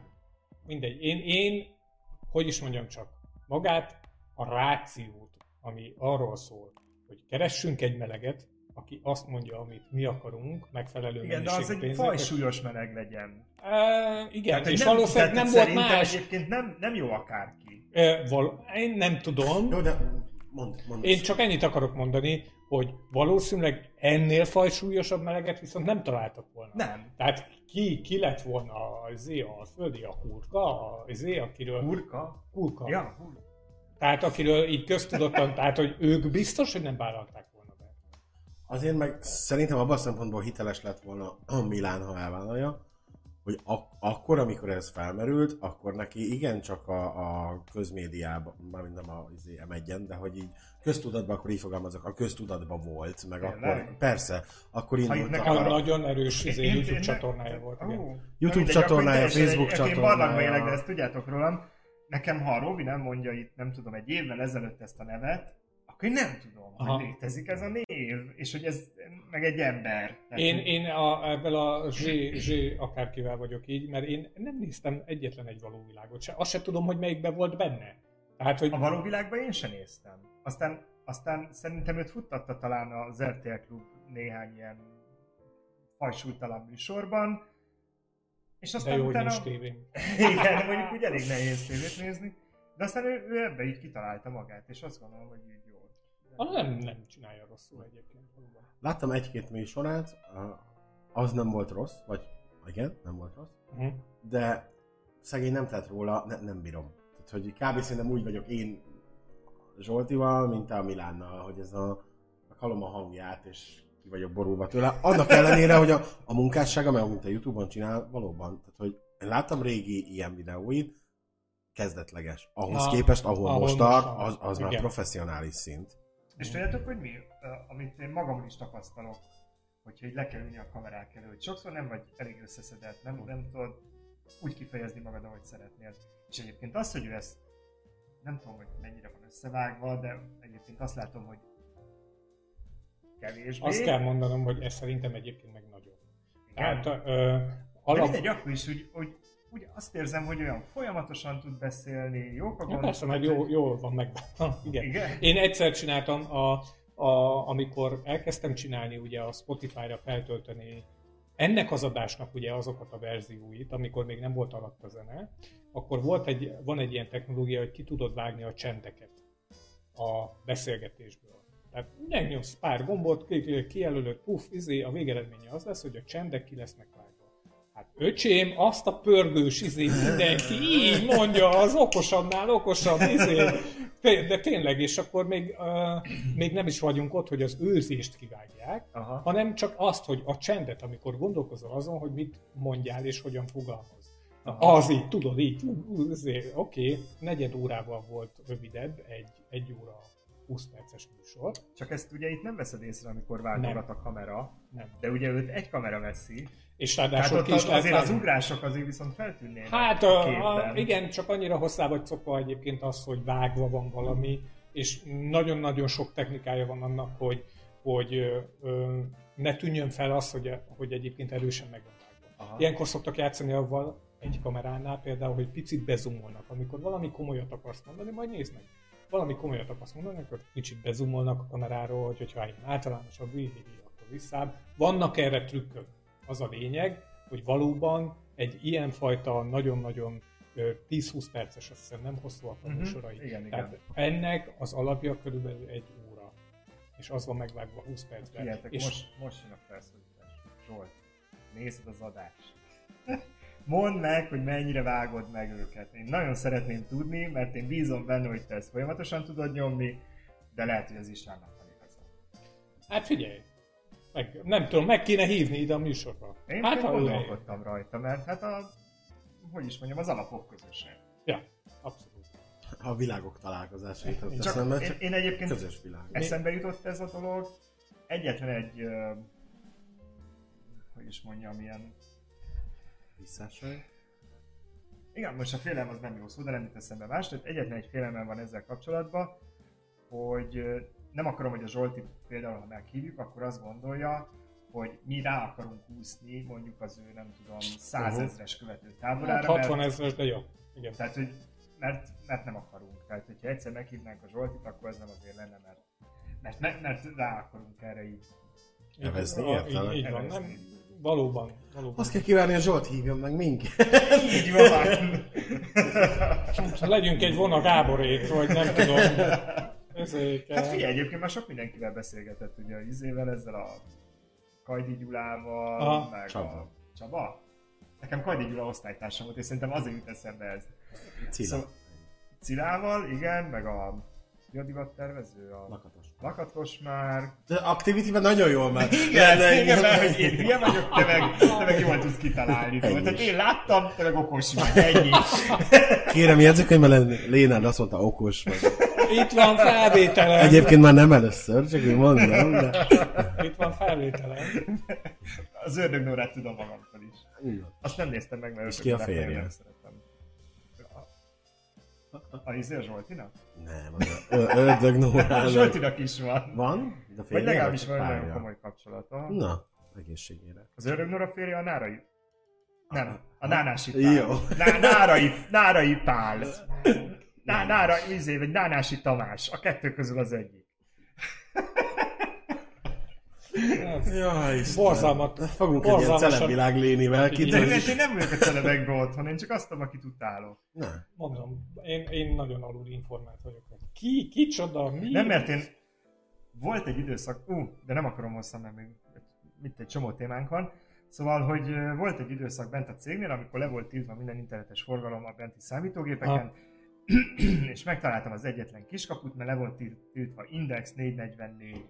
Speaker 3: mindegy, én, én, hogy is mondjam csak, magát a rációt, ami arról szól, hogy keressünk egy meleget, aki azt mondja, amit mi akarunk, megfelelő
Speaker 2: Igen, de az egy fajsúlyos meleg legyen.
Speaker 3: Uh, igen,
Speaker 2: hogy
Speaker 3: és valószínűleg
Speaker 2: tehát
Speaker 3: nem volt más.
Speaker 2: egyébként nem, nem jó akárki.
Speaker 3: Uh, val- én nem tudom.
Speaker 1: Jó, de mond, mond.
Speaker 3: Én csak ennyit akarok mondani, hogy valószínűleg ennél fajsúlyosabb meleget viszont nem találtak volna.
Speaker 2: Nem.
Speaker 3: Tehát ki, ki lett volna az a földi, a hurka, az akiről...
Speaker 2: Hurka?
Speaker 3: Hurka.
Speaker 2: Ja, hurka.
Speaker 3: Tehát akiről így köztudottan, tehát hogy ők biztos, hogy nem vállalták volna be.
Speaker 1: Azért meg szerintem abban a szempontból hiteles lett volna a Milán, ha elvállalja, hogy ak- akkor, amikor ez felmerült, akkor neki igencsak a, a közmédiában, mármint nem a izé, M1-en, de hogy így köztudatban, akkor így fogalmazok, a köztudatban volt, meg
Speaker 2: Tényleg?
Speaker 1: akkor, persze, akkor indult
Speaker 2: nekem
Speaker 1: a,
Speaker 3: nagyon erős izé,
Speaker 2: Én- én-
Speaker 3: YouTube
Speaker 2: én-
Speaker 3: csatornája volt. Igen.
Speaker 2: Ó,
Speaker 1: YouTube
Speaker 2: mindegy,
Speaker 1: csatornája, Facebook
Speaker 2: egy- Én
Speaker 1: csatornája.
Speaker 2: élek, de ezt tudjátok rólam. Nekem, ha a Robi nem mondja itt, nem tudom, egy évvel ezelőtt ezt a nevet, akkor én nem tudom,
Speaker 3: Aha.
Speaker 2: hogy létezik ez a név, és hogy ez meg egy ember. Tehát,
Speaker 3: Én,
Speaker 2: hogy-
Speaker 3: én a, ebből a zsé akárkivel vagyok így, mert én nem néztem egyetlen egy való világot se. Azt se tudom, hogy melyikben volt benne. Tehát, hogy
Speaker 2: A való világban én sem néztem. Aztán, aztán szerintem őt futtatta talán az RTL Klub néhány ilyen fajsúlytalan műsorban. És
Speaker 3: de
Speaker 2: aztán
Speaker 3: jó, hogy
Speaker 2: utána...
Speaker 3: nincs tévén.
Speaker 2: Igen, mondjuk úgy elég nehéz tévét nézni. De aztán ő, ő ebbe így kitalálta magát, és azt gondolom, hogy így jól.
Speaker 3: Ah, nem, nem csinálja rosszul egyébként. valóban.
Speaker 1: Láttam egy-két műsorát, az nem volt rossz, vagy igen, nem volt rossz,
Speaker 3: Uh-huh.
Speaker 1: de szegény nem tett róla, ne, nem bírom. Tehát, hogy kb. szerintem úgy vagyok én Zsoltival, mint a Milánnal, hogy ez a, a hallom a hangját, és ki vagyok borulva tőle. Annak ellenére, hogy a, a munkássága, mert amit a Youtube-on csinál, valóban, tehát, hogy én láttam régi ilyen videóit, kezdetleges. Ahhoz
Speaker 3: Na,
Speaker 1: képest, ahol,
Speaker 3: ahol
Speaker 1: most tart, az, az már professzionális szint.
Speaker 2: És tudjátok, hogy mi? Amit én magamon is tapasztalok, hogyha így le kell ülni a kamerák elő, hogy sokszor nem vagy elég összeszedett, nem, nem tudod úgy kifejezni magad, ahogy szeretnél. És egyébként az, hogy ő ezt nem tudom, hogy mennyire van összevágva, de egyébként azt látom, hogy kevésbé.
Speaker 3: Azt kell mondanom, hogy ez szerintem egyébként meg nagyon. Tehát ö,
Speaker 2: De
Speaker 3: alap...
Speaker 2: mindegy, akkor is, hogy, hogy úgy azt érzem, hogy olyan folyamatosan tud beszélni, jók a
Speaker 3: Ja, persze, meg jó, jól van meg. Igen.
Speaker 2: Igen?
Speaker 3: Én egyszer csináltam, a, a, amikor elkezdtem csinálni ugye a Spotify-ra feltölteni ennek az adásnak ugye azokat a verzióit, amikor még nem volt alatt a zene, akkor volt egy, van egy ilyen technológia, hogy ki tudod vágni a csendeket a beszélgetésből. Tehát megnyomsz pár gombot, ki- ki- kijelölöd, puff, izé, a végeredménye az lesz, hogy a csendek ki lesznek vágva. Hát öcsém, azt a pörgős izé mindenki így mondja, az okosabbnál okosabb izé. De tényleg, és akkor még, uh, még nem is vagyunk ott, hogy az őrzést kivágják,
Speaker 2: Aha.
Speaker 3: hanem csak azt, hogy a csendet, amikor gondolkozol azon, hogy mit mondjál és hogyan fogalmaz.
Speaker 2: Aha.
Speaker 3: Az így, tudod, így, izé, oké, okay, negyed órával volt rövidebb, egy, egy óra 20 perces műsor.
Speaker 2: Csak ezt ugye itt nem veszed észre, amikor váltogat a kamera,
Speaker 3: Nem.
Speaker 2: de ugye őt egy kamera veszi,
Speaker 3: És ráadásul
Speaker 2: ott
Speaker 3: ki is
Speaker 2: azért az ugrások azért viszont feltűnnének
Speaker 3: Hát
Speaker 2: a
Speaker 3: a, igen, csak annyira hosszá vagy szokva egyébként az, hogy vágva van valami, és nagyon-nagyon sok technikája van annak, hogy, hogy ö, ö, ne tűnjön fel az, hogy, hogy egyébként erősen meg van vágva.
Speaker 2: Aha.
Speaker 3: Ilyenkor szoktak játszani avval egy kameránál például, hogy picit bezumolnak. Amikor valami komolyat akarsz mondani, majd nézd meg. Valami komolyat akarsz mondani, akkor kicsit bezumolnak a kameráról, hogy hogyha ilyen általánosabb hihi, akkor visszább. Vannak erre trükkök. Az a lényeg, hogy valóban egy ilyenfajta nagyon-nagyon ö, 10-20 perces, azt hiszem nem hosszúak a
Speaker 2: Mhm.
Speaker 3: műsorai.
Speaker 2: Igen,
Speaker 3: Tehát
Speaker 2: igen.
Speaker 3: ennek az alapja körülbelül egy óra. És az van megvágva 20 percben. És
Speaker 2: most, most jön a felszólítás. Zsolt, nézd az adást. Mondd meg, hogy mennyire vágod meg őket. Én nagyon szeretném tudni, mert én bízom benne, hogy te ezt folyamatosan tudod nyomni, de lehet, hogy az Istvánnak van igaza.
Speaker 3: Hát figyelj, meg, nem tudom, meg kéne hívni ide a műsorba.
Speaker 2: Én
Speaker 3: hát, ha
Speaker 2: gondolkodtam rajta, mert hát a, hogy is mondjam, az alapok közösen.
Speaker 3: Ja, abszolút.
Speaker 1: A világok találkozása jutott
Speaker 2: Csak
Speaker 1: eszembe,
Speaker 2: én, én egyébként
Speaker 1: közös világ.
Speaker 2: eszembe jutott ez a dolog. Egyetlen egy, hogy is mondjam, ilyen
Speaker 1: Visszásaj.
Speaker 2: Igen, most a félelem az nem jó szó, de nem jut eszembe más. Tehát egyetlen egy félelmem van ezzel kapcsolatban, hogy nem akarom, hogy a Zsolti például, ha meghívjuk, akkor azt gondolja, hogy mi rá akarunk úszni mondjuk az ő, nem tudom, százezres követő
Speaker 3: Hát
Speaker 2: táborára,
Speaker 3: 60
Speaker 2: mert,
Speaker 3: ezres, de jó. Igen.
Speaker 2: tehát, hogy, mert, mert nem akarunk. Tehát, hogyha egyszer meghívnánk a Zsoltit, akkor ez nem azért lenne, mert, mert, mert, mert rá akarunk erre így.
Speaker 1: Evezni,
Speaker 3: Így-
Speaker 1: értelek.
Speaker 3: Így, így van, nem, valóban, valóban.
Speaker 1: Azt kell kívánni, hogy Zsolt hívjon meg minket.
Speaker 2: Így van!
Speaker 3: Legyünk egy vona Gáborék, vagy nem tudom. Ezért kell.
Speaker 2: Hát figyelj, egyébként már sok mindenkivel beszélgetett ugye az izével, ezzel a Kajdi Gyulával,
Speaker 3: Aha.
Speaker 2: meg
Speaker 1: Csaba.
Speaker 2: a... Csaba? Nekem Kajdi Gyula osztálytársam volt, és szerintem azért jut eszembe ez.
Speaker 1: Cilla.
Speaker 2: Szóval- Cilával, igen, meg a mi a divat tervező, a
Speaker 1: Lakatos.
Speaker 2: Lakatos már.
Speaker 1: De Activity-ben nagyon jól már.
Speaker 2: Igen,
Speaker 1: De-
Speaker 2: igen, mert hogy én hülye vagyok, te meg, te meg jól tudsz kitalálni. Tehát én láttam, te meg okos vagy, ennyi.
Speaker 1: Kérem, jegyzőkönyvben Lénád azt mondta, okos vagy.
Speaker 3: Itt van felvételem.
Speaker 1: Egyébként már nem először, csak én mondom, de...
Speaker 3: Itt van felvételem.
Speaker 2: Az ördög Nórát tudom magamtól is.
Speaker 1: Na.
Speaker 2: Azt nem néztem meg, mert
Speaker 1: És ki a férje?
Speaker 2: nem szeretem. A, izé a Zsoltinak?
Speaker 1: Nem, az ördög Nórának.
Speaker 2: Zsoltinak is van.
Speaker 1: Van? De
Speaker 2: Vagy legalábbis van nagyon komoly kapcsolata.
Speaker 1: Na, egészségére.
Speaker 2: Az ördög Nóra férje a Nárai... Nem, a Nánási Pál.
Speaker 1: Jó.
Speaker 2: Ná, nárai, nárai Pál. Ná, nára, izé, vagy Nánási Tamás. A kettő közül az egyik.
Speaker 1: Jaj.
Speaker 3: Borzalmat.
Speaker 1: Fogunk egy ilyen celebvilág lénivel
Speaker 3: Így
Speaker 2: De én, én nem vagyok a celebekbe otthon, én csak azt tudom, akit utálok.
Speaker 1: Na,
Speaker 3: Mondom, én, én nagyon alul informált vagyok. Ki, kicsoda, mi?
Speaker 2: Nem, mert én... Volt egy időszak... Ú, de nem akarom hosszan, mert még mit egy csomó témánk van. Szóval, hogy volt egy időszak bent a cégnél, amikor le volt tiltva minden internetes forgalom a benti számítógépeken, és megtaláltam az egyetlen kiskaput, mert le volt til- tiltva Index 444,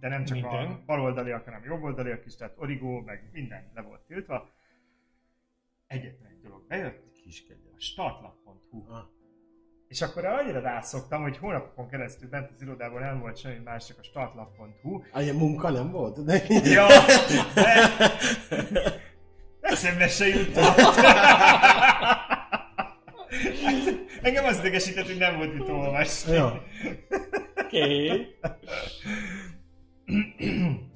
Speaker 2: de nem csak a
Speaker 3: Minden.
Speaker 2: baloldaliak, hanem jobboldaliak is, tehát Origo, meg minden le volt tiltva. Egyetlen egy dolog bejött, a startlap.hu.
Speaker 1: Ah,
Speaker 2: És akkor arra rászoktam, hogy hónapokon keresztül bent az irodában nem volt semmi más, csak a startlap.hu.
Speaker 1: ah, ilyen munka nem volt? De...
Speaker 2: Ja, de eszembe se jutott. Engem az idegesített, hogy nem volt mit olvasni.
Speaker 1: Ja.
Speaker 3: Oké.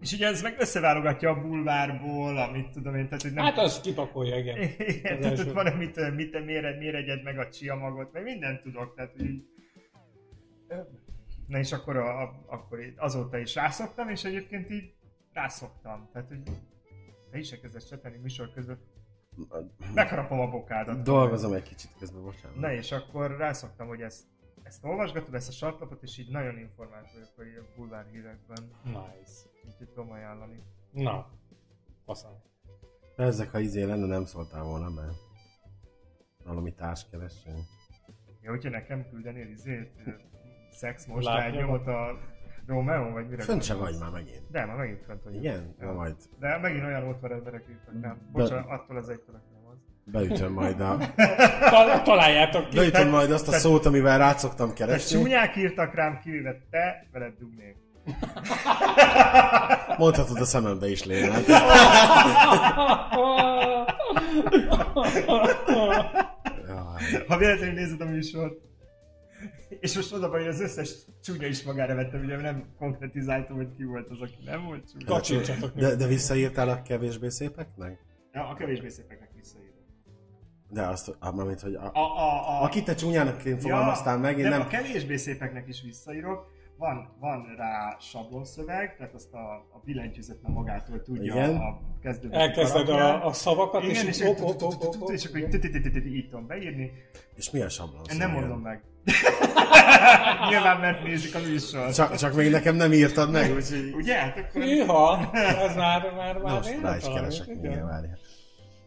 Speaker 2: És ugye ez meg összeválogatja a bulvárból, amit tudom én, tehát hogy nem...
Speaker 3: Hát az kipakolja, igen.
Speaker 2: Igen,
Speaker 3: Az
Speaker 2: tehát ott van, amit mit, méred, méreged meg a csia magot, meg mindent tudok, tehát hogy így... Na és akkor, a, a, akkor azóta is rászoktam, és egyébként így rászoktam. Tehát, hogy te is se kezdesz csetelni műsor között, megharapom a bokádat.
Speaker 1: Dolgozom egy kicsit közben, bocsánat.
Speaker 2: Na és akkor rászoktam, hogy ezt, ezt olvasgatom, ezt a sartlapot, és így nagyon informált vagyok hogy a bulvár hírekben.
Speaker 3: Nice.
Speaker 2: Úgyhogy tudom ajánlani.
Speaker 3: Na. Faszom.
Speaker 1: Ezek, ha izé lenne, nem szóltál volna be. Valami társ keressél.
Speaker 2: Ja, hogyha nekem küldenél izét, szex most nyomot a Romeo, vagy mire
Speaker 1: Fönt se vagy már megint.
Speaker 2: De, már megint fönt vagyok.
Speaker 1: Igen?
Speaker 2: Ja.
Speaker 1: Na majd
Speaker 2: De megint olyan ótvar emberek írtak rám.
Speaker 1: De-
Speaker 2: Bocsánat, attól az egytől, nem.
Speaker 1: Beütöm majd a...
Speaker 3: Ta- találjátok ki.
Speaker 1: Beütöm majd azt a
Speaker 2: tehát-
Speaker 1: szót, amivel rá szoktam keresni.
Speaker 2: csúnyák írtak rám, kivéve te, veled dugnék.
Speaker 1: Mondhatod a szemembe is. Jaj.
Speaker 2: Ha véletlenül nézed a műsort, és most az a baj, hogy az összes csúnya is magára vettem, ugye nem konkretizáltam, hogy ki volt az, aki nem volt csúnya.
Speaker 1: De, de visszaírtál a kevésbé szépeknek?
Speaker 2: Ja, a kevésbé visszaírom.
Speaker 1: De azt, mármint, hogy a,
Speaker 2: A, a, a,
Speaker 1: akit te csúnyának fogalmaztál meg, én
Speaker 2: nem,
Speaker 1: nem...
Speaker 2: a kevésbé szépeknek is visszaírok. Van, van rá sablonszöveg, tehát azt a, a billentyűzet már magától tudja
Speaker 1: Igen.
Speaker 2: a kezdődő
Speaker 3: Elkezded a, a szavakat,
Speaker 2: Igen,
Speaker 3: és
Speaker 2: és és akkor így tudom beírni.
Speaker 1: És mi a sablon?
Speaker 2: Én nem mondom meg. Nyilván mert nézik a műsor.
Speaker 1: Csak, csak még nekem nem írtad meg, úgyhogy...
Speaker 2: Ugye? Hát akkor...
Speaker 3: Hűha, ez már, már, már
Speaker 1: Most
Speaker 3: én
Speaker 1: rá is keresek,
Speaker 3: igen.
Speaker 1: várjál.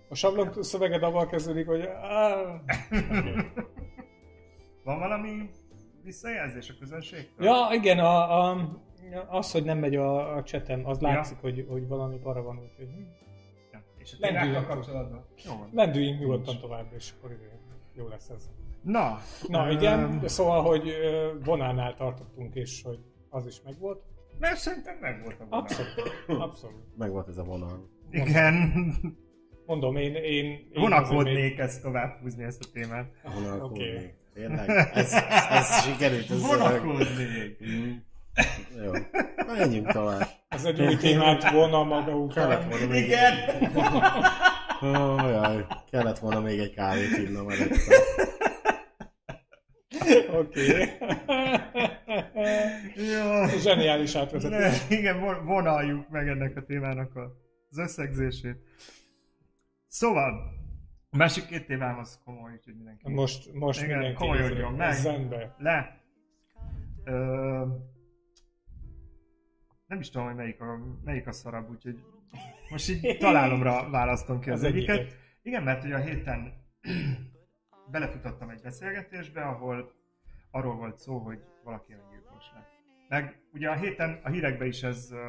Speaker 3: A sablon szöveged avval kezdődik, hogy
Speaker 2: Van valami visszajelzés a közönségtől?
Speaker 3: Ja, igen, a, a, az, hogy nem megy a, a csetem, az
Speaker 2: Ja.
Speaker 3: látszik, hogy, hogy valami para van, úgyhogy.
Speaker 2: Ja. És a
Speaker 3: Lendüljünk
Speaker 2: kapcsolatban?
Speaker 3: Lendüljünk nyugodtan tovább, és akkor jó lesz ez.
Speaker 2: Na,
Speaker 3: Na igen, de szóval, hogy vonánál tartottunk, és hogy az is megvolt.
Speaker 2: Mert szerintem meg volt a vonal.
Speaker 3: Abszolút, abszolút.
Speaker 1: Meg volt ez a vonal.
Speaker 2: Igen.
Speaker 3: Mondom, én... én, én
Speaker 2: Vonakodnék ezt tovább húzni ezt a témát.
Speaker 1: Vonal
Speaker 3: Oké.
Speaker 1: okay. Tényleg? Ez, ez sikerült. Ez
Speaker 2: Vonakodnék.
Speaker 1: Mm. Jó. Menjünk tovább.
Speaker 3: Ez egy új témát vonna maga után.
Speaker 1: volna még...
Speaker 2: Igen.
Speaker 1: Oh, jaj. Kellett volna még egy kávét innom előtte.
Speaker 3: Oké.
Speaker 2: Jó.
Speaker 3: Zseniális átvezetés.
Speaker 2: Ne, igen, von- vonaljuk meg ennek a témának a- az összegzését. Szóval, a másik két témám az komoly, úgyhogy mindenki
Speaker 3: Most, most
Speaker 2: Igen,
Speaker 3: mindenki
Speaker 2: komolyodjon meg.
Speaker 3: zenbe.
Speaker 2: le. Ö, nem is tudom, hogy melyik a, melyik a szarabb, úgyhogy most így találomra választom ki az,
Speaker 3: Az
Speaker 2: egyiket.
Speaker 3: egyiket.
Speaker 2: Igen, mert ugye a héten belefutottam egy beszélgetésbe, ahol arról volt szó, hogy valaki öngyilkos lett. Meg ugye a héten a hírekbe is ez uh,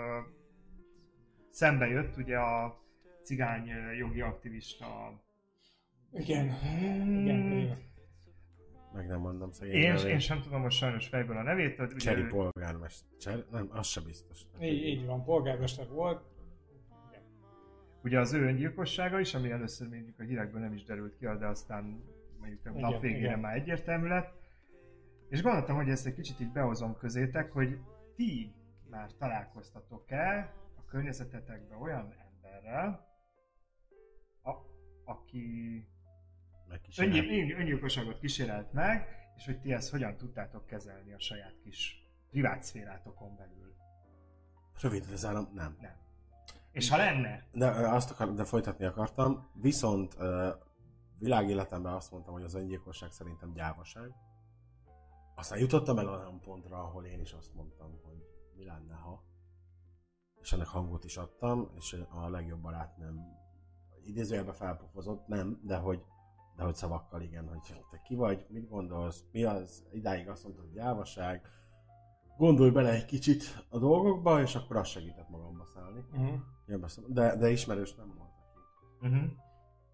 Speaker 2: szembe jött, ugye a cigány jogi aktivista
Speaker 3: Igen. Igen. igen.
Speaker 1: Meg nem mondom szegény
Speaker 2: én,
Speaker 1: nevét.
Speaker 2: én sem tudom most sajnos fejből a nevét, de ugye
Speaker 1: Cseri
Speaker 2: ő-
Speaker 1: polgármester. Nem, az se biztos.
Speaker 3: Így, így van, polgármester volt. Igen.
Speaker 2: ugye az ő öngyilkossága is, ami először mondjuk a hírekből nem is derült ki, de aztán mondjuk a nap végére
Speaker 3: igen.
Speaker 2: már egyértelmű lett. És gondoltam, hogy ezt egy kicsit így behozom közétek, hogy ti már találkoztatok-e a környezetetekben olyan emberrel, aki öngy- öngyilkosságot kísérelt meg, és hogy ti ezt hogyan tudtátok kezelni a saját kis privát szférátokon belül.
Speaker 1: Rövid lezárom, nem.
Speaker 2: Nem. És ha lenne,
Speaker 1: De azt akar, de folytatni akartam, viszont világéletemben azt mondtam, hogy az öngyilkosság szerintem gyávaság. Aztán jutottam el olyan pontra, ahol én is azt mondtam, hogy mi lenne, ha. és ennek hangot is adtam, és a legjobb barát nem idézőjelben felpofozott, nem, de hogy, de hogy szavakkal igen, hogy te ki vagy, mit gondolsz, mi az, idáig azt mondtad, hogy gyávaság, gondolj bele egy kicsit a dolgokba, és akkor az segített magamba szállni. Uh-huh. De, de ismerős nem volt.
Speaker 2: Uh-huh.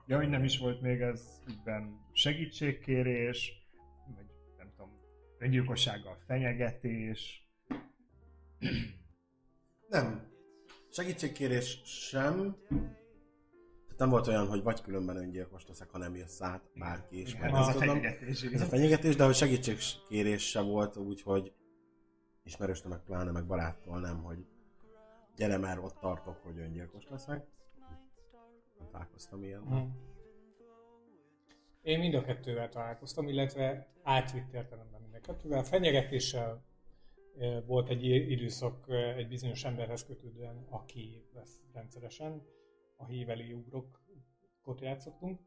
Speaker 2: Ja, hogy nem is volt még ez ügyben segítségkérés, vagy nem tudom, öngyilkossággal fenyegetés.
Speaker 1: Nem. Segítségkérés sem. Nem volt olyan, hogy vagy különben öngyilkos leszek, ha nem jössz át bárki is.
Speaker 2: Igen, ez a fenyegetés.
Speaker 1: Ez a fenyegetés, de hogy segítségkérés sem volt úgy, hogy ismerősnek meg pláne meg baráttól nem, hogy gyere már ott tartok, hogy öngyilkos leszek. Nem találkoztam ilyen. Hmm.
Speaker 3: Én mind a kettővel találkoztam, illetve átvitt értelemben mind a kettővel. Fenyegetéssel volt egy időszak egy bizonyos emberhez kötődően, aki lesz rendszeresen, a híveli ugrokot játszottunk.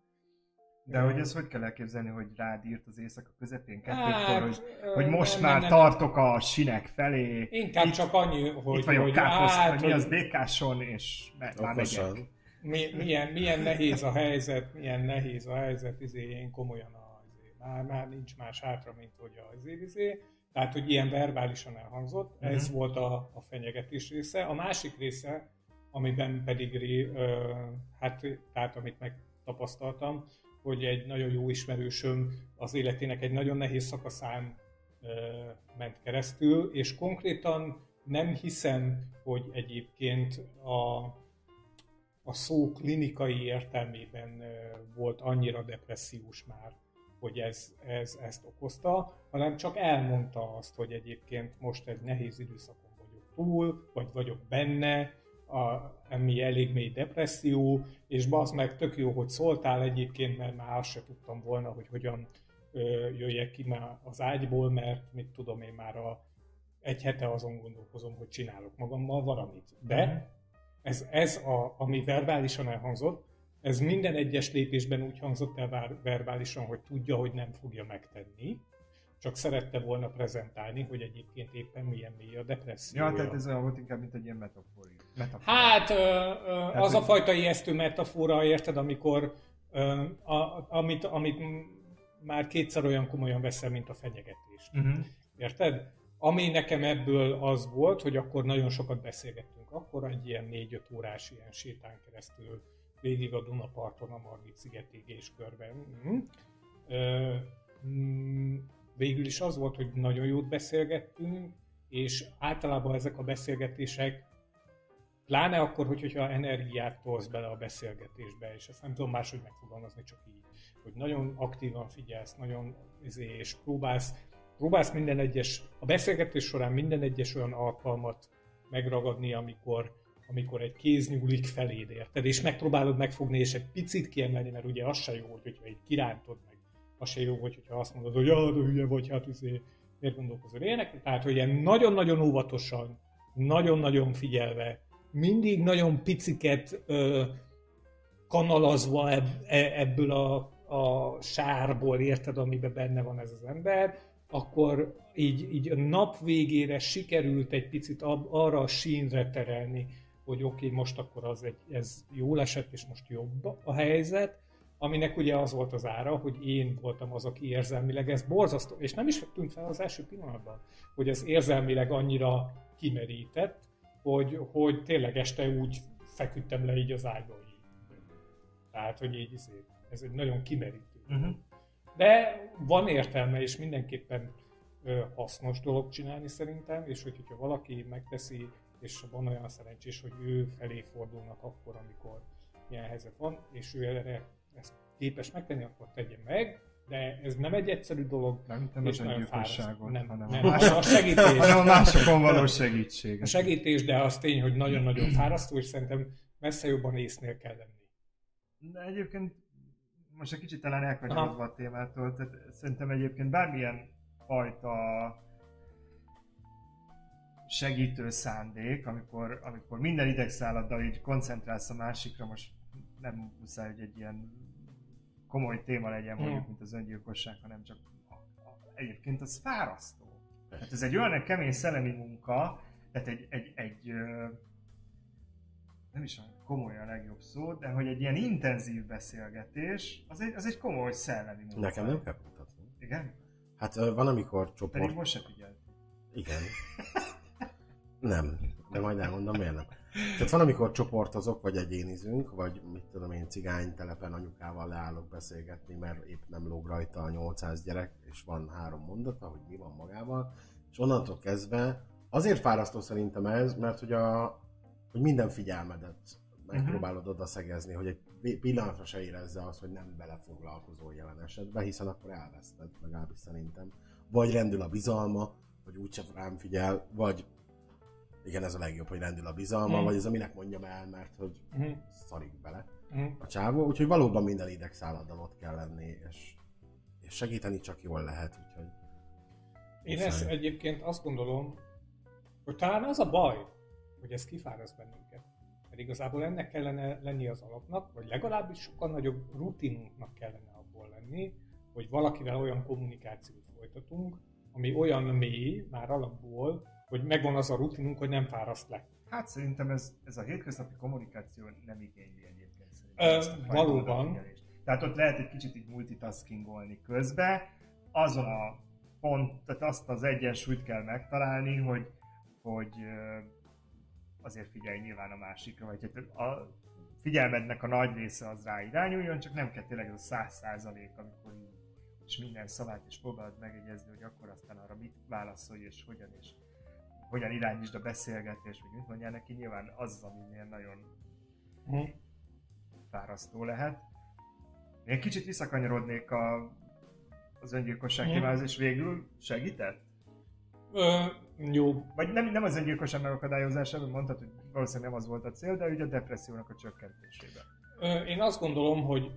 Speaker 2: De hogy ez hogy kell elképzelni, hogy rád írt az éjszaka közepén kettőkor, hát, hogy, hogy most nem, már nem, tartok a sinek felé.
Speaker 3: Inkább itt, csak annyi, hogy...
Speaker 2: Itt vagyok hogy, káposz, hát, hogy mi az békáson, és már megyek.
Speaker 3: Mi, milyen, milyen nehéz a helyzet, milyen nehéz a helyzet, izé, én komolyan a, izé, már, már nincs más hátra, mint hogy a izé, izé. Tehát, hogy ilyen verbálisan elhangzott, uh-huh. ez volt a, a fenyegetés része. A másik része, amiben pedig, hát, tehát amit megtapasztaltam, hogy egy nagyon jó ismerősöm az életének egy nagyon nehéz szakaszán ment keresztül, és konkrétan nem hiszem, hogy egyébként a, a szó klinikai értelmében volt annyira depressziós már, hogy ez, ez ezt okozta, hanem csak elmondta azt, hogy egyébként most egy nehéz időszakon vagyok túl, vagy vagyok benne, a, ami elég mély depresszió, és bazd meg, tök jó, hogy szóltál egyébként, mert már azt se tudtam volna, hogy hogyan ö, jöjjek ki már az ágyból, mert mit tudom én már a, egy hete azon gondolkozom, hogy csinálok magammal valamit. De mhm. ez, ez a, ami verbálisan elhangzott, ez minden egyes lépésben úgy hangzott el verbálisan, hogy tudja, hogy nem fogja megtenni, csak szerette volna prezentálni, hogy egyébként éppen milyen mély a depresszió.
Speaker 2: Ja, tehát ez olyan volt inkább, mint egy ilyen metafora.
Speaker 3: metafora. Hát, ö, ö, tehát az a fajta ijesztő metafora, érted, amikor ö, a, amit, amit már kétszer olyan komolyan veszel, mint a fenyegetést. Uh-huh. Érted? Ami nekem ebből az volt, hogy akkor nagyon sokat beszélgettünk. Akkor egy ilyen négy-öt órás ilyen sétán keresztül végig a Dunaparton, a Margit szigetig és körben. Mm. Ö, végül is az volt, hogy nagyon jót beszélgettünk, és általában ezek a beszélgetések, pláne akkor, hogy, hogyha energiát tolsz bele a beszélgetésbe, és ezt nem tudom máshogy megfogalmazni, csak így, hogy nagyon aktívan figyelsz, nagyon izé, és próbálsz, próbálsz minden egyes, a beszélgetés során minden egyes olyan alkalmat megragadni, amikor, amikor egy kéz nyúlik feléd, érted? És megpróbálod megfogni, és egy picit kiemelni, mert ugye az se jó, hogyha egy kirántod meg az se jó, hogy, hogyha azt mondod, hogy ja, de hülye vagy, hát izé, miért gondolkozol ilyenek. Tehát, hogy ilyen nagyon-nagyon óvatosan, nagyon-nagyon figyelve, mindig nagyon piciket ö, kanalazva ebb, e, ebből a, a sárból, érted, amiben benne van ez az ember, akkor így, így a nap végére sikerült egy picit ab, arra a sínre terelni, hogy oké, okay, most akkor az egy, ez jól esett, és most jobb a helyzet, aminek ugye az volt az ára, hogy én voltam az, aki érzelmileg ez borzasztó, és nem is tűnt fel az első pillanatban, hogy ez érzelmileg annyira kimerített, hogy, hogy tényleg este úgy feküdtem le így az ágyba. Így. Tehát, hogy így izé, ez egy nagyon kimerítő. Uh-huh. De van értelme, és mindenképpen hasznos dolog csinálni szerintem, és hogy, hogyha valaki megteszi, és van olyan szerencsés, hogy ő felé fordulnak akkor, amikor ilyen helyzet van, és ő erre ezt képes megtenni, akkor tegye meg, de ez nem egy egyszerű dolog.
Speaker 2: Nem, nem és öngyilkosságot,
Speaker 3: nem, hanem, nem, a, mások, a segítés.
Speaker 2: hanem a másokon való segítség.
Speaker 3: A segítés, de az tény, hogy nagyon-nagyon fárasztó, és szerintem messze jobban észnél kell lenni.
Speaker 2: De egyébként most egy kicsit talán elkanyarodva a témától, tehát szerintem egyébként bármilyen fajta segítő szándék, amikor, amikor minden idegszálladdal így koncentrálsz a másikra, most nem muszáj, hogy egy ilyen komoly téma legyen mondjuk, hmm. mint az öngyilkosság, hanem csak a, a, egyébként az fárasztó. Tehát ez egy olyan kemény szellemi munka, tehát egy, egy, egy nem is olyan komoly a legjobb szó, de hogy egy ilyen intenzív beszélgetés, az egy, az egy komoly szellemi munka.
Speaker 1: Nekem nem kell kutatni.
Speaker 2: Igen?
Speaker 1: Hát van, amikor csoport...
Speaker 2: Pedig most se figyelt.
Speaker 1: Igen. Nem, de majd elmondom miért nem. Tehát van, amikor csoportozok, vagy egyénizünk, vagy mit tudom én, cigány telepen anyukával leállok beszélgetni, mert épp nem lóg rajta a 800 gyerek, és van három mondata, hogy mi van magával, és onnantól kezdve azért fárasztó szerintem ez, mert hogy, a, hogy minden figyelmedet megpróbálod oda szegezni, hogy egy pi- pillanatra se érezze azt, hogy nem belefoglalkozol jelen esetben, hiszen akkor elveszted, legalábbis szerintem. Vagy rendül a bizalma, hogy úgyse rám figyel, vagy igen, ez a legjobb, hogy rendül a bizalma,
Speaker 3: Mm.
Speaker 1: vagy ez a minek mondjam el, mert hogy
Speaker 3: Mhm.
Speaker 1: szarik bele
Speaker 3: Mhm.
Speaker 1: a csávó, úgyhogy valóban minden idegszálladdal ott kell lenni, és, és segíteni csak jól lehet, úgyhogy
Speaker 3: Én ezt egyébként azt gondolom, hogy talán az a baj, hogy ez kifáraszt bennünket. Mert igazából ennek kellene lenni az alapnak, vagy legalábbis sokkal nagyobb rutinunknak kellene abból lenni, hogy valakivel olyan kommunikációt folytatunk, ami olyan mély már alapból, hogy megvan az a rutinunk, hogy nem fáraszt le.
Speaker 2: Hát szerintem ez, ez a hétköznapi kommunikáció nem igényli egyébként szerintem.
Speaker 3: valóban.
Speaker 2: Tehát ott lehet egy kicsit így multitaskingolni közbe, azon a pont, tehát azt az egyensúlyt kell megtalálni, hogy, hogy azért figyelj nyilván a másikra, vagy hát a figyelmednek a nagy része az rá irányuljon, csak nem kell tényleg ez a száz százalék, amikor és minden szavát is próbálod megegyezni, hogy akkor aztán arra mit válaszolj, és hogyan, és hogyan irányítsd a beszélgetést, vagy mit mondjál neki, nyilván az az, aminél nagyon
Speaker 3: Mhm.
Speaker 2: fárasztó lehet. Én kicsit visszakanyarodnék a, az öngyilkosság
Speaker 3: Mhm.
Speaker 2: témához, és végül segített?
Speaker 3: Ö, jó,
Speaker 2: Vagy nem, nem az öngyilkosság megakadályozása, mert mondtad, hogy valószínűleg nem az volt a cél, de ugye a depressziónak a csökkentésében.
Speaker 3: Ö, Én azt gondolom, hogy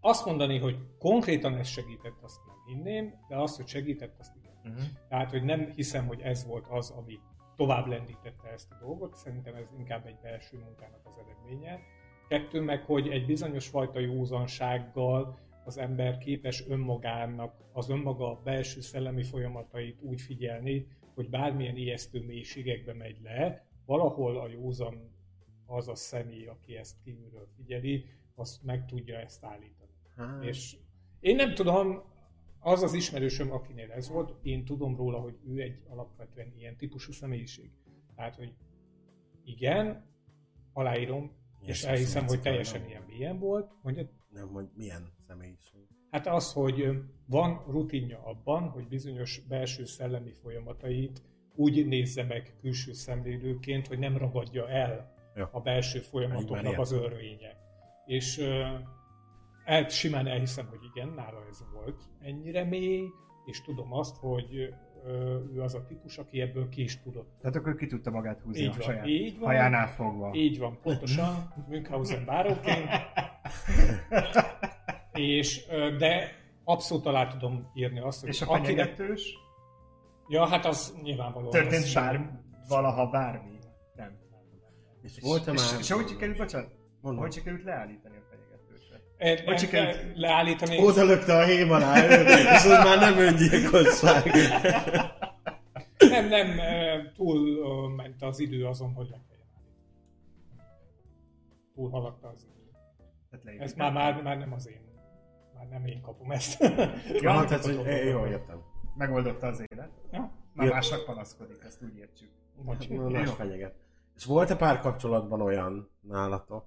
Speaker 3: azt mondani, hogy konkrétan ez segített, azt nem hinném, de azt, hogy segített, azt.
Speaker 2: Uh-huh.
Speaker 3: Tehát, hogy nem hiszem, hogy ez volt az, ami tovább lendítette ezt a dolgot, szerintem ez inkább egy belső munkának az eredménye. Kettő meg, hogy egy bizonyos fajta józansággal az ember képes önmagának, az önmaga belső szellemi folyamatait úgy figyelni, hogy bármilyen ijesztő mélységekbe megy le, valahol a józan az a személy, aki ezt kívülről figyeli, azt meg tudja ezt állítani.
Speaker 1: hát,
Speaker 3: És én nem tudom, az az ismerősöm, akinél ez volt, én tudom róla, hogy ő egy alapvetően ilyen típusú személyiség. Tehát, hogy igen, aláírom,
Speaker 1: Ilyen
Speaker 3: és elhiszem, hogy teljesen
Speaker 1: zajló.
Speaker 3: ilyen mélyen volt. Mondja,
Speaker 1: nem, hogy milyen személyiség.
Speaker 3: hát az, hogy van rutinja abban, hogy bizonyos belső szellemi folyamatait úgy nézze meg külső szemlélőként, hogy nem ragadja el
Speaker 1: Ja.
Speaker 3: a belső folyamatoknak az örvénye. És el, simán elhiszem, hogy igen, nála ez volt ennyire mély, és tudom azt, hogy ö, ő az a típus, aki ebből ki is tudott.
Speaker 2: Tehát akkor ki tudta magát húzni
Speaker 3: Így
Speaker 2: a
Speaker 3: van,
Speaker 2: saját
Speaker 3: így van.
Speaker 2: hajánál fogva.
Speaker 3: Így van, pontosan, Münchhausen báróként. és, ö, de abszolút alá tudom írni azt, hogy
Speaker 2: És a
Speaker 3: akinek-
Speaker 2: fenyegetős?
Speaker 3: Ja, hát az nyilvánvalóan.
Speaker 2: Történt
Speaker 3: az
Speaker 2: bár, valaha bármi? Nem.
Speaker 1: És volt-e
Speaker 2: és,
Speaker 1: már...
Speaker 2: és hogy sikerült, bocsánat,
Speaker 1: Mondom.
Speaker 2: hogy sikerült leállítani a
Speaker 3: E,
Speaker 2: Hogy
Speaker 3: e, leállítani.
Speaker 1: Oda lökte a hém alá, és az már nem öngyilkosság.
Speaker 3: Nem, nem, túl ment az idő azon, hogy le kelljen. Túl haladta az idő.
Speaker 2: Tehát
Speaker 3: Ez már, már, már nem az én. Már nem én kapom ezt.
Speaker 1: Ja, hát ez, hogy é, jó, értem.
Speaker 2: Megoldotta az élet.
Speaker 3: Ja,
Speaker 2: Már
Speaker 1: Ja.
Speaker 2: másnak panaszkodik, ezt úgy értsük.
Speaker 3: vagy-
Speaker 1: Na, Más fenyeget. És volt-e párkapcsolatban olyan nálatok,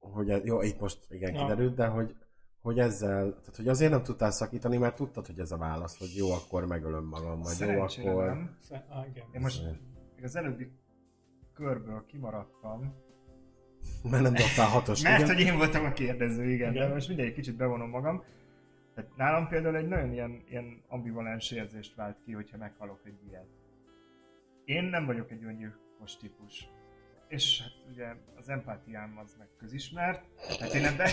Speaker 1: hogy ez, jó, itt most igen
Speaker 3: Ja.
Speaker 1: kiderült, de hogy, hogy ezzel, tehát hogy azért nem tudtál szakítani, mert tudtad, hogy ez a válasz, hogy jó, akkor megölöm magam, vagy jó, akkor...
Speaker 2: nem.
Speaker 3: Sze- ah, igen.
Speaker 2: Én most még az előbbi körből kimaradtam,
Speaker 1: Mert nem dobtál hatos,
Speaker 2: mert
Speaker 1: igen?
Speaker 2: hogy én voltam a kérdező, igen,
Speaker 3: Igen.
Speaker 2: de most mindegy, kicsit bevonom magam. Tehát nálam például egy nagyon ilyen, ilyen ambivalens érzést vált ki, hogyha meghalok egy ilyet. Én nem vagyok egy öngyilkos típus. És hát ugye az empátiám az meg közismert, hát én ebben,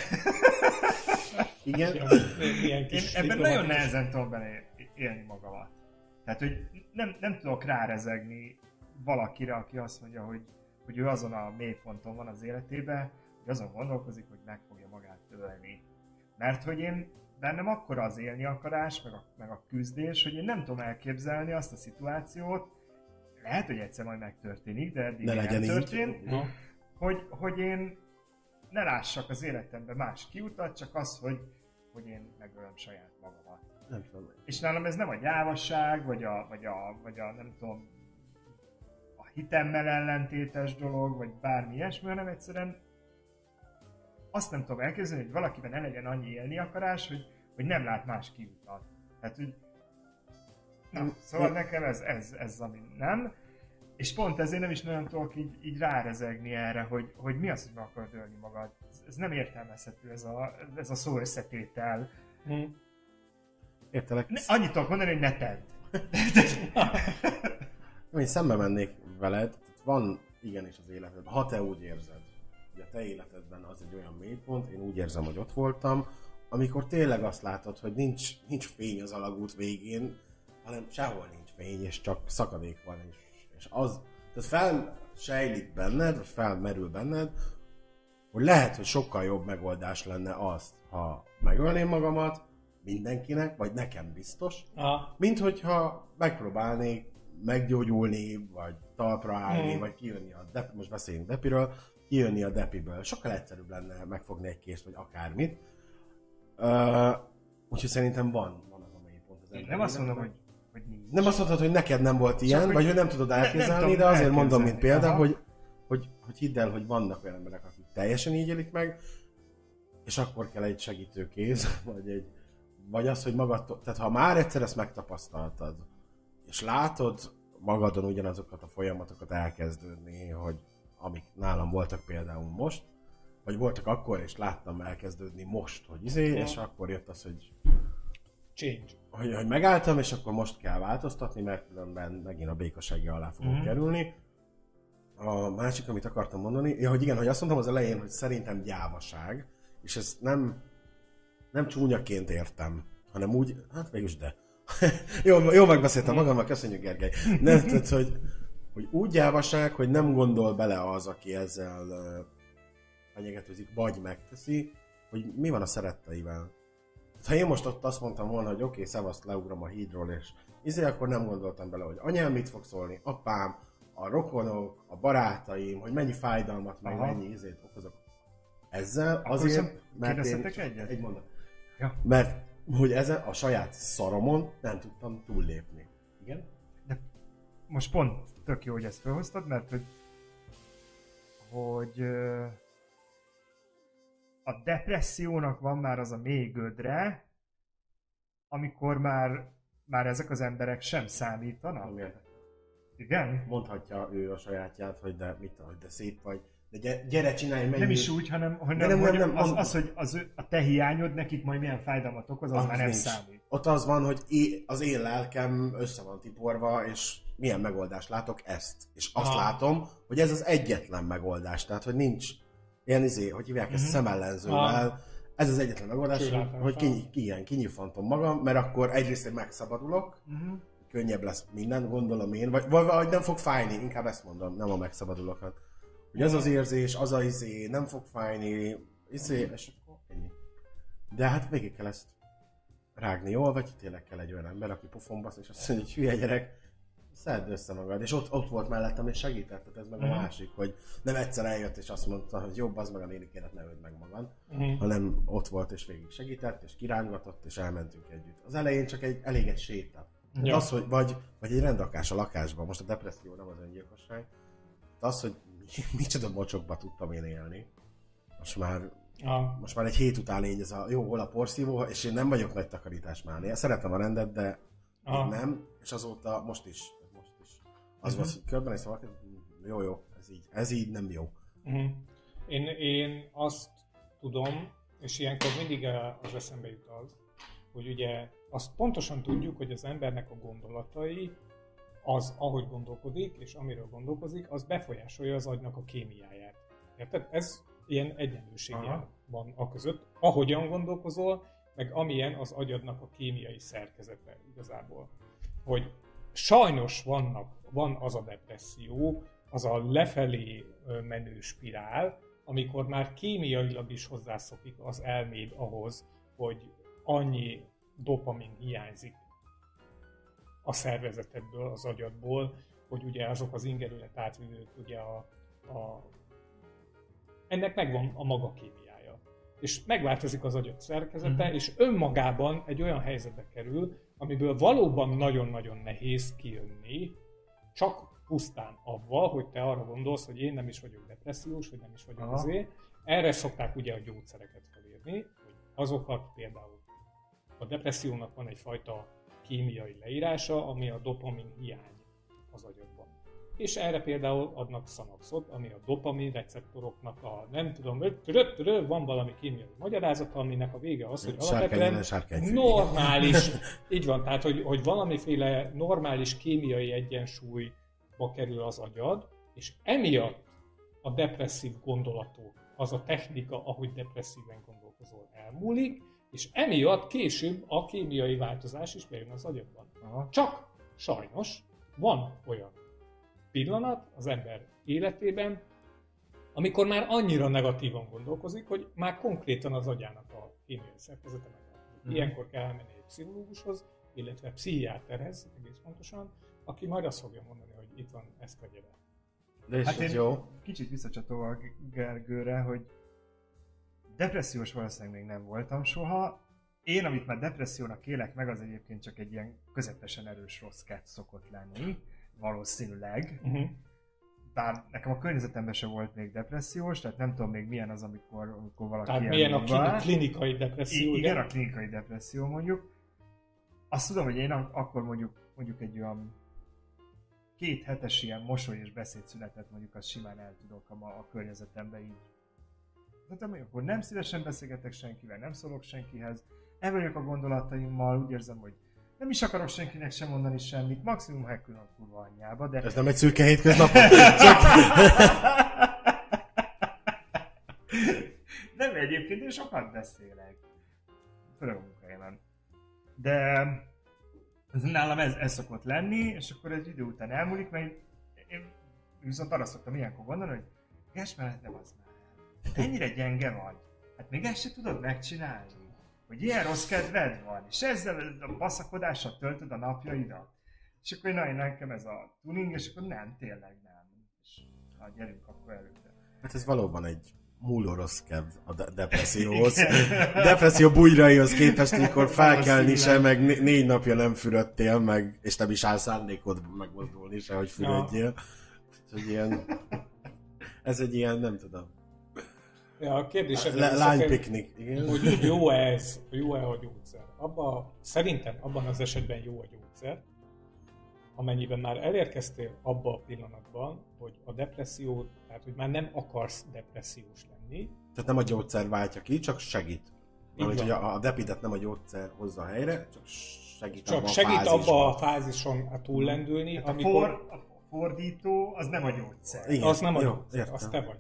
Speaker 1: Igen?
Speaker 2: Én ebben nagyon nehezen tudom bele élni magamat. Tehát, hogy nem, nem tudok rárezegni valakire, aki azt mondja, hogy, hogy ő azon a mélyponton van az életében, hogy azon gondolkozik, hogy meg fogja magát ölni. Mert hogy én bennem akkora az élni akarás, meg a, meg a küzdés, hogy én nem tudom elképzelni azt a szituációt, lehet, hogy egyszer majd megtörténik, de eddig
Speaker 1: Ne
Speaker 2: nem
Speaker 1: legyen
Speaker 2: történt, hogy, hogy én ne lássak az életemben más kiutat, csak az, hogy, hogy én megölöm saját magamat.
Speaker 1: Nem tudom.
Speaker 2: És nálam ez nem a gyávasság, vagy a, vagy a, vagy a nem tudom, a hitemmel ellentétes dolog, vagy bármi ilyesmi, hanem egyszerűen azt nem tudom elképzelni, hogy valakiben ne legyen annyi élni akarás, hogy, hogy nem lát más kiutat. Tehát, hogy Na, szóval nekem ez, ez, ez ami nem. És pont ezért nem is nagyon tudok így, így rárezegni erre, hogy, hogy mi az, hogy meg akarod ölni magad. Ez, ez nem értelmezhető, ez a, ez a szó összetétel.
Speaker 3: hm.
Speaker 1: Értelek?
Speaker 2: Ne, annyit tudok mondani, hogy ne tedd.
Speaker 1: Én szembe mennék veled, van igenis az életedben, ha te úgy érzed, hogy a te életedben az egy olyan mélypont, én úgy érzem, hogy ott voltam, amikor tényleg azt látod, hogy nincs, nincs fény az alagút végén, hanem sehol nincs fény, és csak szakadék van, és, és az, tehát felsejlik benned, vagy felmerül benned, hogy lehet, hogy sokkal jobb megoldás lenne azt, ha megölném magamat mindenkinek, vagy nekem biztos,
Speaker 3: Aha.
Speaker 1: mint hogyha megpróbálnék meggyógyulni, vagy talpra állni,
Speaker 3: Mm.
Speaker 1: vagy kijönni a dep- most beszéljünk depiről, kijönni a depiből. Sokkal egyszerűbb lenne megfogni egy kést, vagy akármit. Uh, úgyhogy szerintem van, van az a mélypont az
Speaker 2: Én
Speaker 1: ember
Speaker 2: nem azt mondom, hogy, hogy nincs.
Speaker 1: Nem azt mondhatod, hogy neked nem volt ilyen,
Speaker 2: hogy
Speaker 1: vagy hogy nem tudod
Speaker 2: ne- nem
Speaker 1: elképzelni, de azért mondom, mint példa,
Speaker 2: Aha.
Speaker 1: hogy, hogy, hogy hidd el, hogy vannak olyan emberek, akik teljesen így élik meg, és akkor kell egy segítő kéz, vagy egy, vagy az, hogy magadtól, tehát ha már egyszer ezt megtapasztaltad, és látod magadon ugyanazokat a folyamatokat elkezdődni, hogy amik nálam voltak például most, vagy voltak akkor, és láttam elkezdődni most, hogy izé,
Speaker 3: Ja.
Speaker 1: és akkor jött az, hogy
Speaker 3: Change.
Speaker 1: Hogy, hogy megálltam, és akkor most kell változtatni, mert különben megint a békassági alá fogok
Speaker 2: Mhm.
Speaker 1: mm-hmm. kerülni. A másik, amit akartam mondani, ja, hogy igen, hogy azt mondtam az elején, hogy szerintem gyávaság, és ezt nem, nem csúnyaként értem, hanem úgy, hát végülis de. jó, jó megbeszéltem magammal, köszönjük Gergely. Nem, tehát, hogy, hogy úgy gyávaság, hogy nem gondol bele az, aki ezzel fenyegetőzik, vagy megteszi, hogy mi van a szeretteivel. Ha én most ott azt mondtam volna, hogy oké, okay, szevaszt, leugrom a hídról, és izé, akkor nem gondoltam bele, hogy anyám mit fog szólni, apám, a rokonok, a barátaim, hogy mennyi fájdalmat, meg
Speaker 2: Aha.
Speaker 1: mennyi izét okozok. Ezzel
Speaker 2: Akkor
Speaker 1: azért, mert én...
Speaker 2: egyet?
Speaker 1: Egy mondat.
Speaker 2: Ja.
Speaker 1: Mert hogy ezen a saját szaromon nem tudtam túllépni. Igen?
Speaker 2: most pont tök jó, hogy ezt felhoztad, mert hogy, hogy a depressziónak van már az a mély gödre, amikor már, már ezek az emberek sem számítanak.
Speaker 1: Nem értek.
Speaker 2: Igen?
Speaker 1: Mondhatja ő a sajátját, hogy de mit, hogy de szép vagy. De gyere, gyere csinálj, menj.
Speaker 2: Nem is úgy, hanem, hanem
Speaker 1: nem, nem,
Speaker 2: hogy
Speaker 1: nem,
Speaker 2: az, az, hogy az, a te hiányod nekik majd milyen fájdalmat okoz, az,
Speaker 1: Az
Speaker 2: már nem
Speaker 1: nincs.
Speaker 2: számít.
Speaker 1: Ott az van, hogy é- az én lelkem össze van tiporva, és milyen megoldást látok ezt. És azt
Speaker 3: Ah.
Speaker 1: látom, hogy ez az egyetlen megoldás. Tehát, hogy nincs ilyen izé, hogy hívják ezt
Speaker 2: Mhm.
Speaker 1: szemellenzővel. Ez az egyetlen megoldás, hogy, hogy ki, ki, igen, kinyújfantom magam, mert akkor egyrészt én megszabadulok,
Speaker 2: Uh-huh.
Speaker 1: könnyebb lesz minden, gondolom én, vagy, vagy, vagy nem fog fájni, inkább ezt mondom, nem a megszabadulokat. Hogy ez az érzés, az a izé, nem fog fájni, izé, és akkor ennyi. De hát végig kell ezt rágni jól, vagy tényleg kell egy olyan ember, aki pofonbasz, és azt mondja, hogy hülye gyerek, szedd össze magad. És ott, ott volt mellettem, és segített, tehát ez meg a
Speaker 2: Mhm.
Speaker 1: másik, hogy nem egyszer eljött, és azt mondta, hogy jobb az meg a nénikénet, ne öld meg magad
Speaker 3: Uh-huh.
Speaker 1: hanem ott volt és végig segített, és kirángatott, és elmentünk együtt. Az elején csak egy, elég egy séta.
Speaker 3: Ja.
Speaker 1: Az, hogy, vagy, vagy egy rendakás a lakásban, most a depresszió nem az öngyilkosság, de az, hogy micsoda mocsokba tudtam én élni. Most már,
Speaker 3: Ah,
Speaker 1: most már egy hét után így ez a jó, hol a porszívó, és én nem vagyok nagy takarítás mánia. Szeretem a rendet, de
Speaker 3: Ah.
Speaker 1: nem, és azóta most is. Az
Speaker 3: Mhm.
Speaker 1: volt, hogy körben és valaki, jó, jó, ez így, ez így nem jó.
Speaker 3: Uh-huh. Én, én azt tudom, és ilyenkor mindig eh, az eszembe jut az, hogy ugye azt pontosan tudjuk, hogy az embernek a gondolatai, az, ahogy gondolkodik, és amiről gondolkozik, az befolyásolja az agynak a kémiáját. Érted? Ez ilyen egyenlőséggel
Speaker 2: Aha.
Speaker 3: van a között. Ahogyan gondolkozol, meg amilyen az agyadnak a kémiai szerkezete igazából. Hogy sajnos vannak, van az a depresszió, az a lefelé menő spirál, amikor már kémiailag is hozzászokik az elméd ahhoz, hogy annyi dopamin hiányzik a szervezetedből, az agyadból, hogy ugye azok az ingerület átvívők, ugye a, a, ennek megvan a maga kémiája. És megváltozik az agyat szerkezete, mm-hmm. és önmagában egy olyan helyzetbe kerül, amiből valóban nagyon-nagyon nehéz kijönni, csak pusztán avval, hogy te arra gondolsz, hogy én nem is vagyok depressziós, vagy nem is vagyok azért. Erre szokták ugye a gyógyszereket felírni, hogy azokat például a depressziónak van egyfajta kémiai leírása, ami a dopamin hiány az agyadban. És erre például adnak szanaxot, ami a dopamin receptoroknak a nem tudom, van valami kémiai magyarázata, aminek a vége az, hogy alapvetően normális, így van, tehát hogy, hogy valamiféle normális kémiai egyensúlyba kerül az agyad, és emiatt a depresszív gondolatok, az a technika, ahogy depresszíven gondolkozol, elmúlik, és emiatt később a kémiai változás is bejön az agyadban. Aha. Csak sajnos van olyan pillanat az ember életében, amikor már annyira negatívan gondolkozik, hogy már konkrétan az agyának a kémiai szerkezete megváltozik. Uh-huh. Ilyenkor kell elmenni egy pszichológushoz, illetve pszichiáterhez, egész pontosan, aki majd azt fogja mondani, hogy itt van ez gyere.
Speaker 2: De hát én jó. kicsit visszacsatolva Gergőre, hogy depressziós valószínűleg még nem voltam soha. Én, amit már depressziónak élek meg, az egyébként csak egy ilyen közepesen erős rossz szokott lenni, valószínűleg. Uh-huh. Bár nekem a környezetemben sem volt még depressziós, tehát nem tudom még milyen az, amikor, amikor valaki
Speaker 3: Tehát milyen a van. klinikai depresszió.
Speaker 2: I- igen, a klinikai depresszió mondjuk. Azt tudom, hogy én akkor mondjuk, mondjuk egy olyan két hetes ilyen mosoly és beszédszünetet mondjuk azt simán el tudok a, a környezetemben így tehát akkor nem szívesen beszélgetek senkivel, nem szólok senkihez, el vagyok a gondolataimmal, úgy érzem, hogy nem is akarok senkinek sem mondani semmit, maximum hekülön kurva anyjába, de...
Speaker 1: Ez nem egy szürke hétköznap.
Speaker 2: nem egyébként, én sokat beszélek. Főleg a munkahelyemen. De ez nálam ez, ez szokott lenni, és akkor egy idő után elmúlik, mert én viszont arra szoktam ilyenkor gondolni, hogy Gesmer, nem az már ennyire gyenge vagy. Hát még ezt se tudod megcsinálni. Hogy ilyen rossz kedved van, és ezzel a baszakodással töltöd a napjaidat. És akkor na, nekem ez a tuning, és akkor nem, tényleg nem. És na, gyerünk akkor előtte.
Speaker 1: Hát ez valóban egy múló rossz kedv a de- depresszióhoz. Depresszió bujraihoz képest, amikor felkelni se, meg né- négy napja nem fürödtél, meg, és nem is áll szándékod megmozdulni se, hogy fürödjél. Ja. ilyen, ez egy ilyen, nem tudom,
Speaker 3: Ja, a kérdés
Speaker 1: Lánypiknik,
Speaker 3: Hogy jó ez, jó-e a gyógyszer. Abba, szerintem abban az esetben jó a gyógyszer, amennyiben már elérkeztél abba a pillanatban, hogy a depresszió, tehát hogy már nem akarsz depressziós lenni.
Speaker 1: Tehát nem a gyógyszer váltja ki, csak segít. Amit, hogy a, a depidet nem a gyógyszer hozza helyre, csak segít
Speaker 3: csak abba segít a abba a fázison túllendülni,
Speaker 2: hát amikor... A, for, a fordító az nem a gyógyszer.
Speaker 3: Igen, az nem a jó, gyógyszer, értem. az te vagy.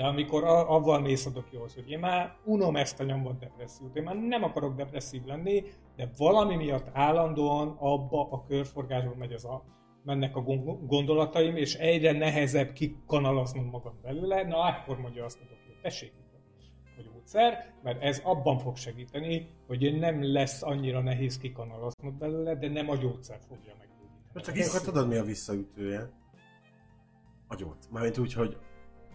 Speaker 3: De amikor avval mész a dokihoz, hogy én már unom ezt a nyomvat depressziót, én már nem akarok depresszív lenni, de valami miatt állandóan abba a körforgásba megy az a, mennek a gondolataim, és egyre nehezebb kikanalaznom magam belőle, na akkor mondja azt a doki, hogy tessék a gyógyszer, mert ez abban fog segíteni, hogy nem lesz annyira nehéz kikanalaznod belőle, de nem a gyógyszer fogja meggyógyítani.
Speaker 1: Csak ilyenkor tudod mi a visszaütője? A gyógyszer. Mármint úgy, hogy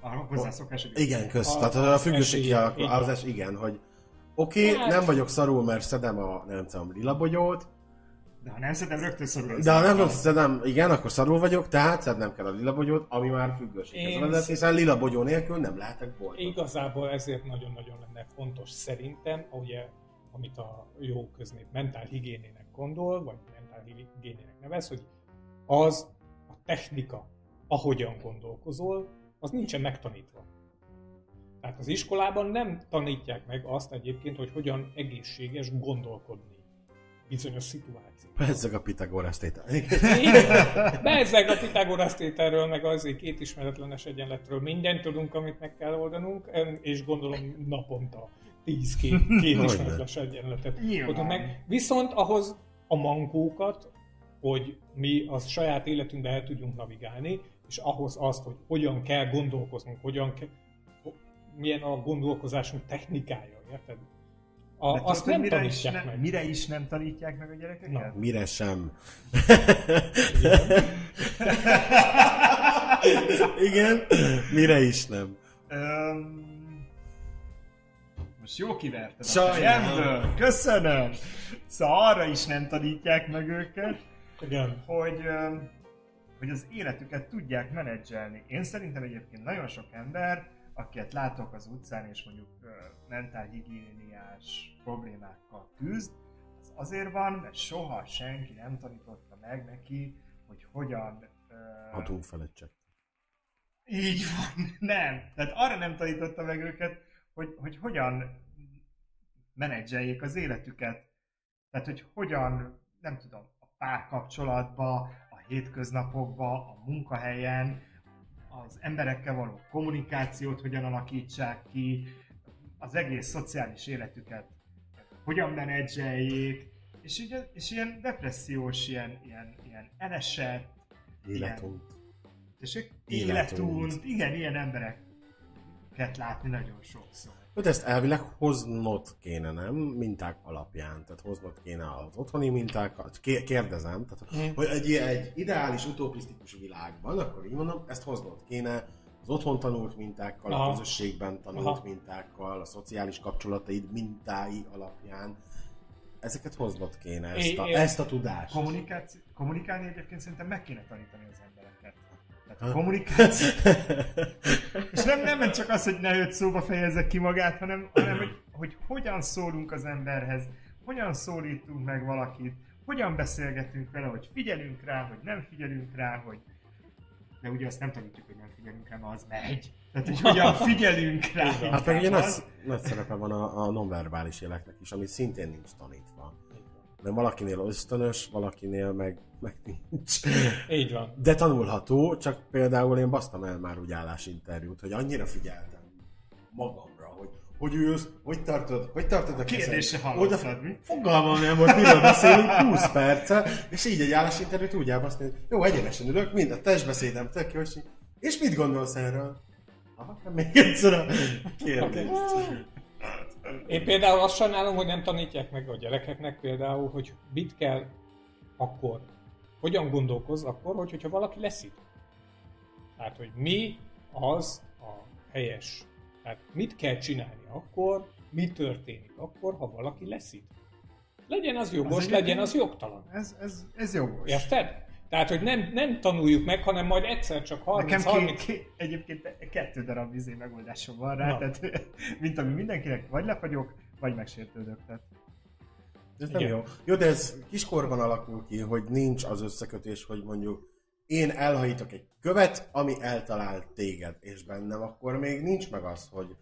Speaker 2: a hozzászokás.
Speaker 1: Igen, közt. A, Tehát a függőség, az es, igen, hogy oké, okay, hát... nem vagyok szarul, mert szedem a, nem tudom, lila bogyót,
Speaker 2: de ha nem szedem, rögtön szarul
Speaker 1: De ha nem szedem, igen, akkor szarul vagyok, tehát szednem kell a lila bogyót, ami már függőséghez Én... vezet, hiszen lila bogyó nélkül nem lehetek boldog.
Speaker 3: Igazából ezért nagyon-nagyon lenne fontos szerintem, ugye, amit a jó köznép mentál higiénének gondol, vagy mentál higiénének nevez, hogy az a technika, ahogyan gondolkozol, az nincsen megtanítva. Tehát az iskolában nem tanítják meg azt egyébként, hogy hogyan egészséges gondolkodni bizonyos szituációk.
Speaker 1: Bezzeg a Pitagorasz tétel.
Speaker 3: Bezzeg a Pitagorasz tételről, meg azért két ismeretlenes egyenletről mindent tudunk, amit meg kell oldanunk, és gondolom naponta tíz két, két ismeretlenes egyenletet oldunk meg. Viszont ahhoz a mankókat, hogy mi az saját életünkbe el tudjunk navigálni, és ahhoz azt, hogy hogyan kell gondolkoznunk, hogyan ke- milyen a gondolkozásunk technikája, érted? A,
Speaker 2: De
Speaker 3: azt
Speaker 2: tudod,
Speaker 3: nem
Speaker 2: mire is,
Speaker 3: tanítják
Speaker 2: ne,
Speaker 3: meg.
Speaker 2: mire is nem tanítják meg a gyerekeket?
Speaker 3: Na.
Speaker 1: Mire sem. Igen, mire is nem.
Speaker 2: Öm, most jó kiverted a
Speaker 1: Sajnálom.
Speaker 2: fejemből. Köszönöm! Szóval arra is nem tanítják meg őket,
Speaker 3: Igen.
Speaker 2: hogy, öm, hogy az életüket tudják menedzselni. Én szerintem egyébként nagyon sok ember, akiket látok az utcán, és mondjuk ö, mentálhigiéniás problémákkal küzd, az azért van, mert soha senki nem tanította meg neki, hogy hogyan ö,
Speaker 1: Adunk fel egy csekk.
Speaker 2: így van, nem. Tehát arra nem tanította meg őket, hogy, hogy hogyan menedzseljék az életüket. Tehát, hogy hogyan, nem tudom, a párkapcsolatba, hétköznapokba, a munkahelyen, az emberekkel való kommunikációt hogyan alakítsák ki, az egész szociális életüket hogyan menedzseljék, és, ugye, és ilyen depressziós, ilyen, ilyen, ilyen elesett,
Speaker 1: Életunk.
Speaker 2: Tessék?
Speaker 1: Életunt.
Speaker 2: Életunt. Igen, ilyen embereket látni nagyon sokszor.
Speaker 1: De ezt elvileg hoznod kéne, nem? Minták alapján. Tehát hoznod kéne az otthoni mintákat. Ké- Kérdezem, tehát,
Speaker 3: Mhm.
Speaker 1: hogy egy, egy ideális, utopisztikus világban, akkor így mondom, ezt hoznod kéne az otthon tanult mintákkal,
Speaker 3: Aha.
Speaker 1: a közösségben tanult
Speaker 3: Aha.
Speaker 1: mintákkal, a szociális kapcsolataid mintái alapján. Ezeket hoznod kéne, ezt a,
Speaker 3: é-
Speaker 1: ezt a tudást.
Speaker 2: Kommunikáció, kommunikálni egyébként szerintem meg kéne tanítani az embereket. Tehát a kommunikáció, és nem, nem csak az, hogy ne őt szóba fejezze ki magát, hanem, hanem hogy, hogy hogyan szólunk az emberhez, hogyan szólítunk meg valakit, hogyan beszélgetünk vele, hogy figyelünk rá, hogy nem figyelünk rá, hogy de ugye azt nem tanítjuk, hogy nem figyelünk rá, mert az megy. Tehát, hogy hogyan figyelünk rá.
Speaker 1: Hát meg ugye nagy,
Speaker 2: az.
Speaker 1: nagy szerepe van a, a nonverbális jeleknek is, ami szintén nincs tanítva. Mert valakinél ösztönös, valakinél meg, meg nincs.
Speaker 3: Így van.
Speaker 1: De tanulható, csak például én basztam el már úgy állásinterjút, hogy annyira figyeltem magamra, hogy hogy ülsz, hogy tartod, hogy tartod a kezed.
Speaker 2: Kérdésre hallottad, mi?
Speaker 1: fogalmam nem volt, miről beszélünk, 20 perce, és így egy állásinterjút úgy elbaszni, hogy jó, egyenesen ülök, mind a testbeszédem tök jó, és, így, és mit gondolsz erről? Aha, hát még egyszer a kérdést.
Speaker 3: Én például azt sajnálom, hogy nem tanítják meg a gyerekeknek például, hogy mit kell akkor, hogyan gondolkoz akkor, hogy, hogyha valaki leszít. Tehát, hogy mi az a helyes. Tehát mit kell csinálni akkor, mi történik akkor, ha valaki leszít. Legyen az jogos,
Speaker 2: Az
Speaker 3: legyen az jogtalan.
Speaker 2: Ez, ez, ez jogos.
Speaker 3: Érted? Tehát, hogy nem, nem tanuljuk meg, hanem majd egyszer csak
Speaker 2: Nekem
Speaker 3: 30-30
Speaker 2: ké, ké, egyébként kettő darab vizé megoldásom van rá,
Speaker 3: Na.
Speaker 2: tehát mint ami mindenkinek, vagy lefagyok, vagy megsértődök. Tehát
Speaker 1: Ez nem
Speaker 3: Igen.
Speaker 1: jó. Jó, de ez kiskorban alakul ki, hogy nincs az összekötés, hogy mondjuk én elhajítok egy követ, ami eltalál téged, és bennem akkor még nincs meg az, hogy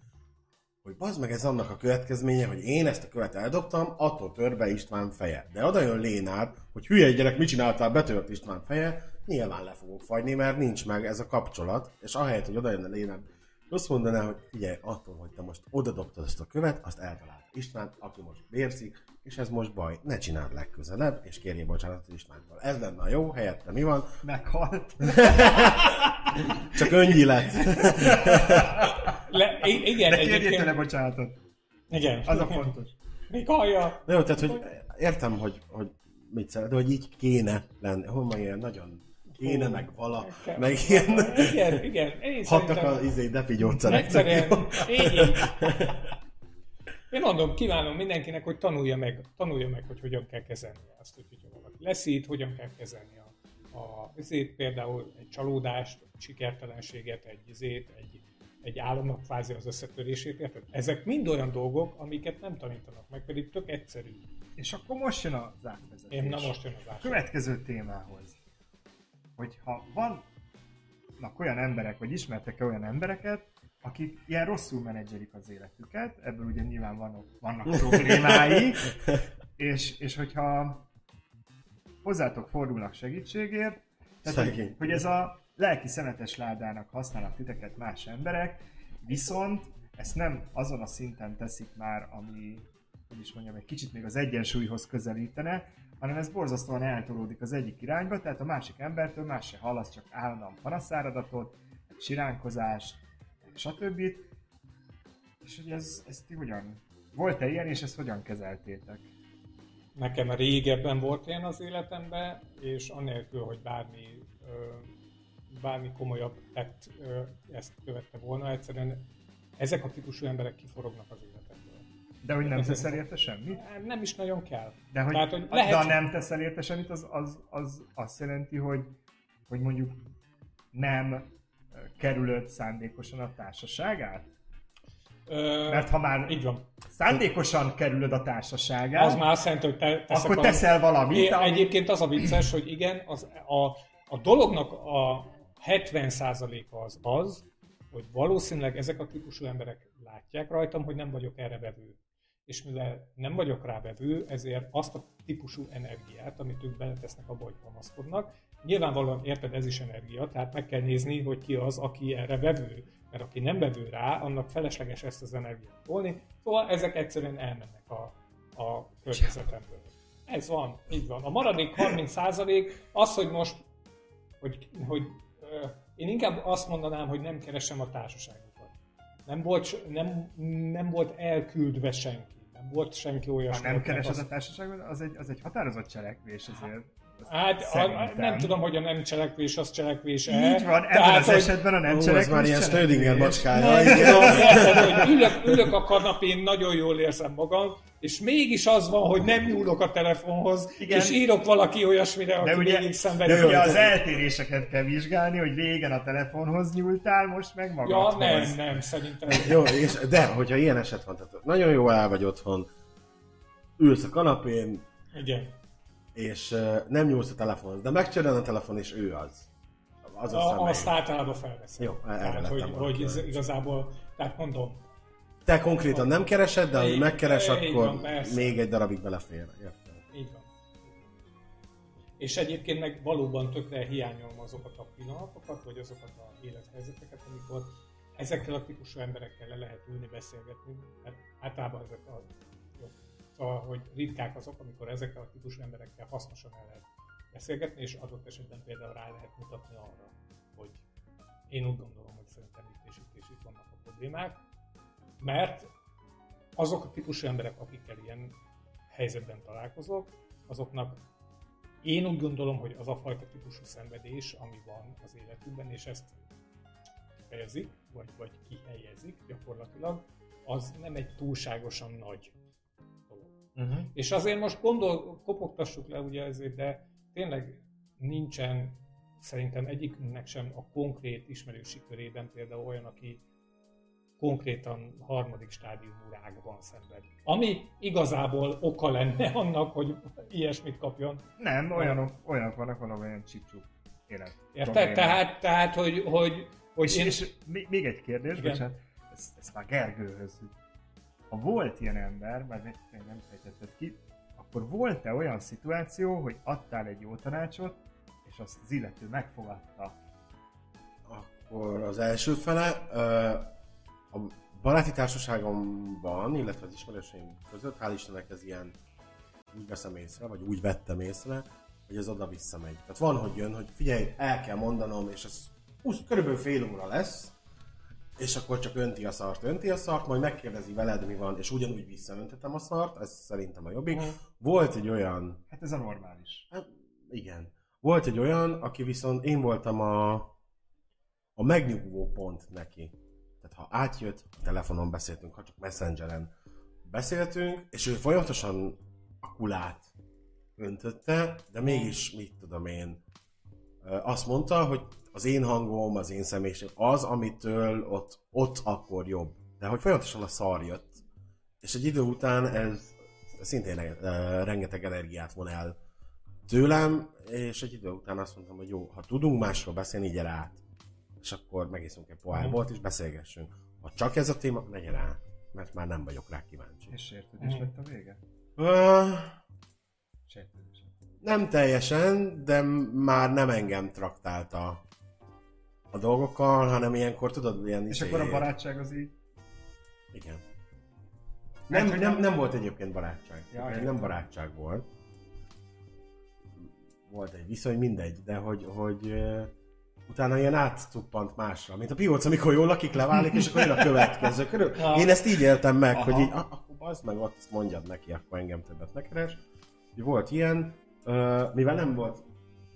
Speaker 1: hogy bazd meg ez annak a következménye, hogy én ezt a követ eldobtam, attól tör be István feje. De oda jön Lénár, hogy hülye gyerek, mit csináltál, betört István feje, nyilván le fogok fagyni, mert nincs meg ez a kapcsolat, és ahelyett, hogy oda jönne Lénár, azt mondaná, hogy figyelj, attól, hogy te most oda dobtad ezt a követ, azt eltalált István, aki most vérszik, és ez most baj, ne csináld legközelebb, és kérjél bocsánatot Istvántól. Ez lenne a jó, helyette mi van?
Speaker 2: meghalt.
Speaker 1: Csak öngyilek.
Speaker 3: Le, igen,
Speaker 2: De kérjél
Speaker 3: egyébként.
Speaker 2: tele bocsánatot.
Speaker 3: Igen.
Speaker 2: Az a fontos.
Speaker 3: Még hallja.
Speaker 1: Na jó, tehát, hogy értem, hogy, hogy mit szeret, de hogy így kéne lenni. Hol ma ilyen nagyon kéne, meg vala, meg ilyen
Speaker 3: Igen, igen. Én
Speaker 1: hattak az izé depi gyógyszerek.
Speaker 3: Egyszerűen, így, így. Én mondom, kívánom mindenkinek, hogy tanulja meg, tanulja meg, hogy hogyan kell kezelni azt, hogy hogyha valaki leszít, hogyan kell kezelni a, a ezért például egy csalódást, egy sikertelenséget, egy izét, egy, egy álomnak kvázi az összetörését, érted? Ezek mind olyan dolgok, amiket nem tanítanak meg, pedig tök egyszerű.
Speaker 2: És akkor most jön az átvezetés.
Speaker 3: Én na most jön az
Speaker 2: A
Speaker 3: ás.
Speaker 2: következő témához. Hogyha vannak olyan emberek, vagy ismertek olyan embereket, akik ilyen rosszul menedzselik az életüket, ebből ugye nyilván vannak, vannak problémái, és, és hogyha hozzátok fordulnak segítségért, tehát hogy, ez a lelki szemetes ládának használnak titeket más emberek, viszont ezt nem azon a szinten teszik már, ami, hogy is mondjam, egy kicsit még az egyensúlyhoz közelítene, hanem ez borzasztóan eltolódik az egyik irányba, tehát a másik embertől más se hallasz, csak állandóan panaszáradatot, siránkozást, stb. És hogy ez, ezt ti hogyan Volt-e ilyen, és ezt hogyan kezeltétek?
Speaker 3: Nekem régebben volt ilyen az életemben, és annélkül, hogy bármi, bármi komolyabb tett ö, ezt követte volna, egyszerűen ezek a típusú emberek kiforognak az életemből.
Speaker 2: De hogy nem
Speaker 3: Ezek-
Speaker 2: teszel érte semmit?
Speaker 3: Nem is nagyon kell.
Speaker 2: De hogy,
Speaker 3: Tehát, hogy
Speaker 2: de
Speaker 3: lehet-
Speaker 2: ha nem teszel érte semmit, az, az, az azt jelenti, hogy, hogy mondjuk nem kerülöd szándékosan a társaságát?
Speaker 3: Ö,
Speaker 2: Mert ha már
Speaker 3: Így van.
Speaker 2: szándékosan kerüled a társaságát,
Speaker 3: Az már azt jelenti, hogy te teszek
Speaker 2: akkor
Speaker 3: valami-
Speaker 2: teszel valamit,
Speaker 3: É,
Speaker 2: ami-
Speaker 3: Egyébként az a vicces, hogy igen, az, a, a dolognak a 70%-a az az, hogy valószínűleg ezek a típusú emberek látják rajtam, hogy nem vagyok erre vevő. És mivel nem vagyok rá vevő, ezért azt a típusú energiát, amit ők beletesznek abba, hogy panaszkodnak, nyilvánvalóan érted, ez is energia, tehát meg kell nézni, hogy ki az, aki erre vevő. Mert aki nem vevő rá, annak felesleges ezt az energiát tolni. Szóval ezek egyszerűen elmennek a, a környezetemből. Ez van, így van. A maradék 30% az, hogy most, hogy, hogy ö, én inkább azt mondanám, hogy nem keresem a társaságokat. Nem volt, nem, nem volt elküldve senki. Nem volt senki olyasmi.
Speaker 2: ha nem keresed
Speaker 3: azt-
Speaker 2: a társaságot, az egy, az egy határozott cselekvés azért.
Speaker 3: Hát a, nem tudom, hogy a nem cselekvés az cselekvés
Speaker 2: Így van, ebben az esetben a nem
Speaker 1: Ó,
Speaker 2: cselekvés
Speaker 1: ez már ilyen. Schrödinger macskája.
Speaker 3: Nem
Speaker 1: igen.
Speaker 3: tudom, hogy ülök, ülök a kanapén, nagyon jól érzem magam, és mégis az van, hogy nem nyúlok a telefonhoz,
Speaker 2: Igen.
Speaker 3: és írok valaki olyasmire, aki
Speaker 2: De ugye,
Speaker 3: végig szenved.
Speaker 2: de ugye az eltéréseket kell vizsgálni, hogy régen a telefonhoz nyúltál, most meg
Speaker 3: Ja,
Speaker 2: magadhoz.
Speaker 3: nem, nem, szerintem.
Speaker 1: Jó, és, de hogyha ilyen eset van, tehát nagyon jó el vagy otthon, ülsz a kanapén,
Speaker 3: Igen.
Speaker 1: És nem nyúlsz a telefonhoz, de megcsörren a telefon, és ő az. Az a,
Speaker 3: A, azt általában felveszem.
Speaker 1: Jó, erre
Speaker 3: tehát, hogy, hogy ez igazából, tehát mondom,
Speaker 1: Te konkrétan nem keresed, de ha megkeres, akkor
Speaker 3: van, persze.
Speaker 1: még egy darabig belefér. Értem.
Speaker 3: így van. És egyébként meg valóban tökre hiányolom azokat a pillanatokat, vagy azokat a élethelyzeteket, amikor ezekkel a típusú emberekkel le lehet ülni, beszélgetni, mert általában ezek a szóval, hogy ritkák azok, amikor ezekkel a típusú emberekkel hasznosan el lehet beszélgetni, és adott esetben például rá lehet mutatni arra, hogy én úgy gondolom, hogy szerintem itt és itt és itt vannak a problémák, mert azok a típusú emberek, akikkel ilyen helyzetben találkozok, azoknak én úgy gondolom, hogy az a fajta típusú szenvedés, ami van az életükben, és ezt kifejezik, vagy, vagy kihelyezik gyakorlatilag, az nem egy túlságosan nagy.
Speaker 2: Uh-huh.
Speaker 3: És azért most gondol, kopogtassuk le ugye ezért, de tényleg nincsen szerintem egyikünknek sem a konkrét ismerősi körében például olyan, aki konkrétan harmadik stádiumú rákban szenved. Ami igazából oka lenne annak, hogy ilyesmit kapjon.
Speaker 2: Nem, olyanok, olyanok vannak, vannak olyan csipcsuk élet.
Speaker 3: Érted? Tehát, tehát hogy, hogy, hogy
Speaker 2: És,
Speaker 3: én...
Speaker 2: és még, még egy kérdés,
Speaker 3: Igen.
Speaker 2: bocsánat, ezt, ezt már Gergőhöz. Ha volt ilyen ember, már még nem fejtetted ki, akkor volt-e olyan szituáció, hogy adtál egy jó tanácsot, és azt az illető megfogadta?
Speaker 1: Akkor az első fele, a baráti társaságomban, illetve az ismerőseim között, hál' Istennek ez ilyen úgy veszem észre, vagy úgy vettem észre, hogy ez oda visszamegy. Tehát van, hogy jön, hogy figyelj, el kell mondanom, és ez 20, körülbelül fél óra lesz, és akkor csak önti a szart, önti a szart, majd megkérdezi veled, mi van, és ugyanúgy visszaöntetem a szart, ez szerintem a jobbik.
Speaker 3: Mhm.
Speaker 1: Volt egy olyan,
Speaker 2: Hát ez a normális.
Speaker 1: Hát, igen. Volt egy olyan, aki viszont én voltam a, a megnyugvó pont neki. Tehát ha átjött, telefonon beszéltünk, ha csak messengeren beszéltünk, és ő folyamatosan a kulát öntötte, de mégis, mit tudom én, azt mondta, hogy az én hangom, az én személyiség, az, amitől ott, ott akkor jobb. De hogy folyamatosan a szar jött. És egy idő után ez szintén rengeteg energiát von el tőlem, és egy idő után azt mondtam, hogy jó, ha tudunk másról beszélni, gyere át. És akkor megiszunk egy pohárból, és beszélgessünk. Ha csak ez a téma, ne gyere át, mert már nem vagyok rá kíváncsi.
Speaker 2: És sértődés
Speaker 3: Mhm.
Speaker 2: lett a vége? Sértődés.
Speaker 1: Nem teljesen, de már nem engem traktálta a dolgokkal, hanem ilyenkor tudod, ilyen
Speaker 2: És
Speaker 1: izé-
Speaker 2: akkor a barátság az így...
Speaker 1: Igen.
Speaker 2: Mert
Speaker 1: Nem, nem,
Speaker 2: nem-
Speaker 1: nem volt egyébként barátság.
Speaker 2: Ja,
Speaker 1: Ja,
Speaker 2: értem.
Speaker 1: nem barátság volt. Volt egy viszony, mindegy, de hogy, hogy utána ilyen átcuppant másra, mint a pióc, amikor jól lakik, leválik, és akkor jön a következő körül.
Speaker 3: Ja.
Speaker 1: Én ezt így éltem meg,
Speaker 2: Aha.
Speaker 1: hogy így, ah, akkor bazd meg, ott ezt mondjad neki, akkor engem többet ne keres. Volt ilyen, mivel nem volt,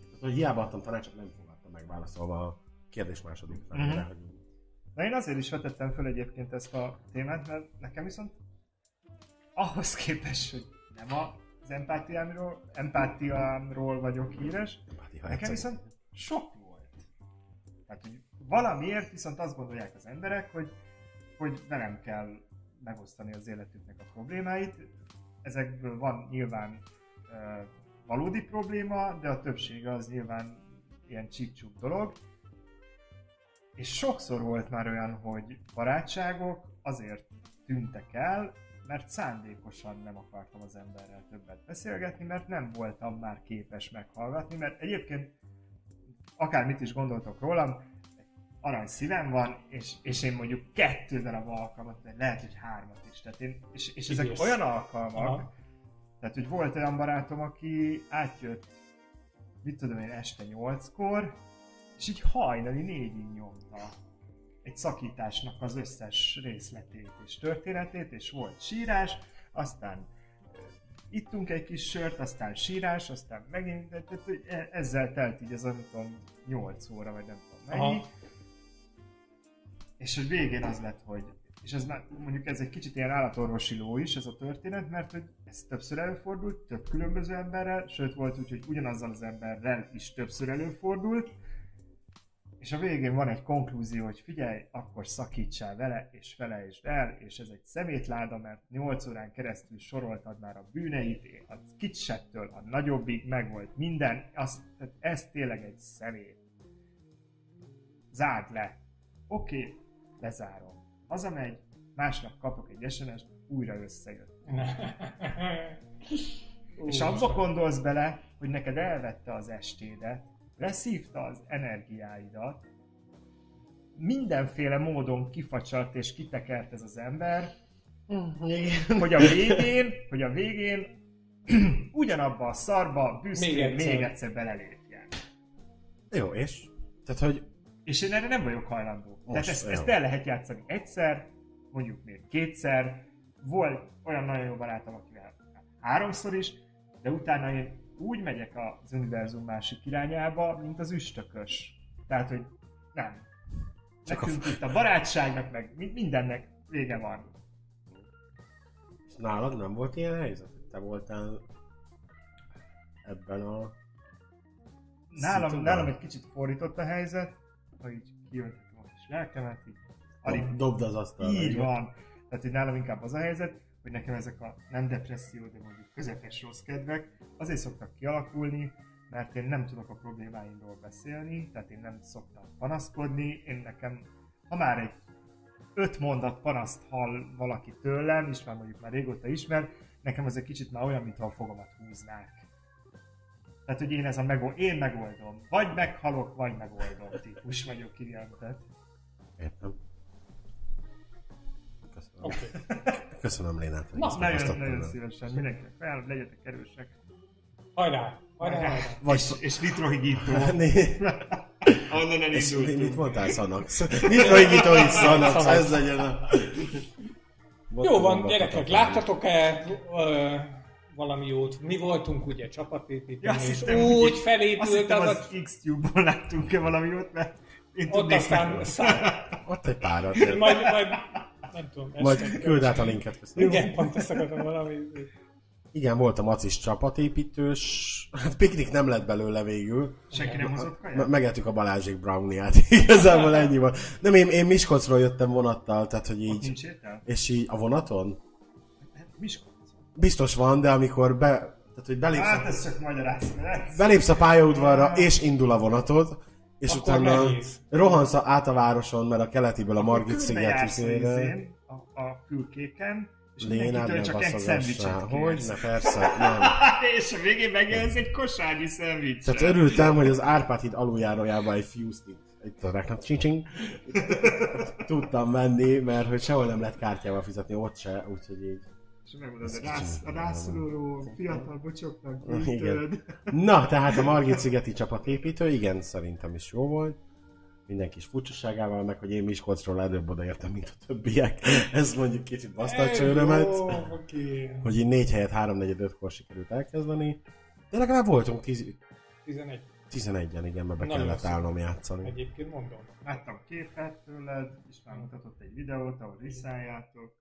Speaker 1: tehát, hogy hiába adtam tanácsot, nem fogadta meg válaszolva a kérdés második felére,
Speaker 2: Mhm.
Speaker 1: hogy
Speaker 2: Na én azért is vetettem föl egyébként ezt a témát, mert nekem viszont ahhoz képest, hogy nem az empátiámról, empátiámról vagyok híres,
Speaker 1: ha
Speaker 2: nekem viszont sok volt. Tehát, hogy valamiért viszont azt gondolják az emberek, hogy, hogy velem kell megosztani az életüknek a problémáit. Ezekből van nyilván uh, valódi probléma, de a többsége az nyilván ilyen csípcsúk dolog. És sokszor volt már olyan, hogy barátságok azért tűntek el, mert szándékosan nem akartam az emberrel többet beszélgetni, mert nem voltam már képes meghallgatni, mert egyébként akármit is gondoltok rólam, arany szívem van, és, és én mondjuk kettő darab alkalmat, de lehet, hogy hármat is. Tehát én, és, és ezek
Speaker 3: Igaz.
Speaker 2: olyan alkalmak,
Speaker 3: Aha.
Speaker 2: Tehát, hogy volt olyan barátom, aki átjött, mit tudom én, este nyolckor, és így hajnali négyig nyomta egy szakításnak az összes részletét és történetét, és volt sírás, aztán ö, ittunk egy kis sört, aztán sírás, aztán megint, de- tehát e- ezzel telt így az, nem tudom, 8 óra, vagy nem tudom mennyi.
Speaker 3: Aha.
Speaker 2: És hogy végén az lett, hogy és ez már, mondjuk ez egy kicsit ilyen állatorvosi ló is ez a történet, mert hogy ez többször előfordult, több különböző emberrel, sőt volt úgy, hogy ugyanazzal az emberrel is többször előfordult, és a végén van egy konklúzió, hogy figyelj, akkor szakítsál vele, és felejtsd el, és ez egy szemétláda, mert 8 órán keresztül soroltad már a bűneit, a kicsettől a nagyobbig meg volt minden, azt, tehát ez tényleg egy szemét. Zárd le. Oké, okay, lezárom. Hazamegy, másnap kapok egy SMS-t, újra összejött. És abba gondolsz bele, hogy neked elvette az estédet, leszívta az energiáidat, mindenféle módon kifacsart és kitekert ez az ember,
Speaker 1: Igen.
Speaker 2: hogy a végén, hogy a végén ugyanabba a szarba
Speaker 3: Még
Speaker 2: büszkén
Speaker 3: egyszer.
Speaker 2: még egyszer belelépjen.
Speaker 1: Jó, és? Tehát, hogy
Speaker 2: És én erre nem vagyok hajlandó. Most, Tehát ezt,
Speaker 1: jó.
Speaker 2: ezt el lehet játszani egyszer, mondjuk még kétszer. Volt olyan nagyon jó barátom, akivel háromszor is, de utána én úgy megyek az univerzum másik irányába, mint az üstökös. Tehát, hogy nem.
Speaker 1: Csak a
Speaker 2: Nekünk itt a barátságnak, meg mi- mindennek vége van.
Speaker 1: és nálad nem volt ilyen helyzet? Te voltál ebben a...
Speaker 2: Nálam,
Speaker 1: Szituban.
Speaker 2: nálam egy kicsit fordított a helyzet, hogy így kiöntöttem a kis lelkemet, így alig
Speaker 1: Dob, dobd az asztalra.
Speaker 2: Így van. Tehát, hogy nálam inkább az a helyzet, hogy nekem ezek a nem depresszió, de mondjuk közepes rossz kedvek azért szoktak kialakulni, mert én nem tudok a problémáimról beszélni, tehát én nem szoktam panaszkodni, én nekem, ha már egy öt mondat panaszt hall valaki tőlem, és már mondjuk már régóta ismer, nekem ez egy kicsit már olyan, mintha a fogamat húznák. Tehát, hogy én ez a megold, én megoldom. Vagy meghalok, vagy megoldom típus vagyok ilyen.
Speaker 1: Értem. Köszönöm.
Speaker 3: Oké.
Speaker 1: Köszönöm Lénát,
Speaker 3: Na,
Speaker 2: nagyon, nagyon szívesen, mindenkinek fel, legyetek erősek.
Speaker 3: Hajrá! Hajrá! hajrá.
Speaker 1: Vagy
Speaker 2: És, és nitrohigító. Onnan
Speaker 1: és mi- mit
Speaker 2: elindultunk.
Speaker 1: mondtál Szanax? Mit rögító is Szanax? Ez legyen a...
Speaker 3: Jó van, gyerekek, láttatok-e valami jót? Mi voltunk ugye
Speaker 2: Ja,
Speaker 3: csapatépítőn,
Speaker 2: azt
Speaker 3: és
Speaker 2: hittem,
Speaker 3: úgy felépült az,
Speaker 2: az X-Tube-ból láttunk-e valami jót, mert én
Speaker 3: Ott aztán
Speaker 2: meg-
Speaker 3: szá-
Speaker 1: Ott egy párat.
Speaker 3: majd, majd, nem tudom.
Speaker 1: Majd
Speaker 3: este-
Speaker 1: küld át a linket. köszönöm.
Speaker 3: Igen, pont ezt akartam valami.
Speaker 1: Igen, volt a macis csapatépítős. Hát piknik nem lett belőle végül.
Speaker 2: Senki nem hozott kaját?
Speaker 1: megettük a Balázsék browniát. Igazából ennyi van. Nem, én, én Miskolcról jöttem vonattal, tehát hogy
Speaker 2: Ott
Speaker 1: így...
Speaker 2: nincs?
Speaker 1: És így a vonaton?
Speaker 2: Hát, Miskolc.
Speaker 1: Biztos van, de amikor be... Tehát, hogy belépsz,
Speaker 2: Hát
Speaker 1: a,
Speaker 2: ez csak
Speaker 1: belépsz a pályaudvarra, és indul a vonatod, és
Speaker 3: Akkor
Speaker 1: utána
Speaker 3: nehéz.
Speaker 1: rohansz át a városon, mert a keletiből a Margit sziget izére.
Speaker 2: a, a fülkéken, és mindenkitől csak egy szendvicset
Speaker 1: Hogy? Ne, persze, nem.
Speaker 2: és a végén megjelensz egy kosárnyi szendvicsre.
Speaker 1: Tehát örültem, hogy az Árpád híd aluljárójában egy Fused itt a reklám csincsing, tudtam menni, mert hogy sehol nem lehet kártyával fizetni, ott se, úgyhogy így.
Speaker 2: És megmondod, a, rász, a rászoruló fiatal bocsoknak gyűjtöd.
Speaker 1: Na, tehát a Margit szigeti csapatépítő, igen, szerintem is jó volt. minden kis furcsaságával, meg hogy én Miskolcról előbb odaértem, mint a többiek. Ez mondjuk kicsit basztatja örömet.
Speaker 3: Oké.
Speaker 1: Hogy így négy helyet 3-4-5-kor sikerült elkezdeni. De legalább voltunk
Speaker 3: 11.
Speaker 1: 11-en, igen, mert be
Speaker 3: Nagyon
Speaker 1: kellett
Speaker 3: szép.
Speaker 1: állnom játszani.
Speaker 3: Egyébként mondom.
Speaker 2: Láttam képet tőled, és már mutatott egy videót, ahol riszáljátok.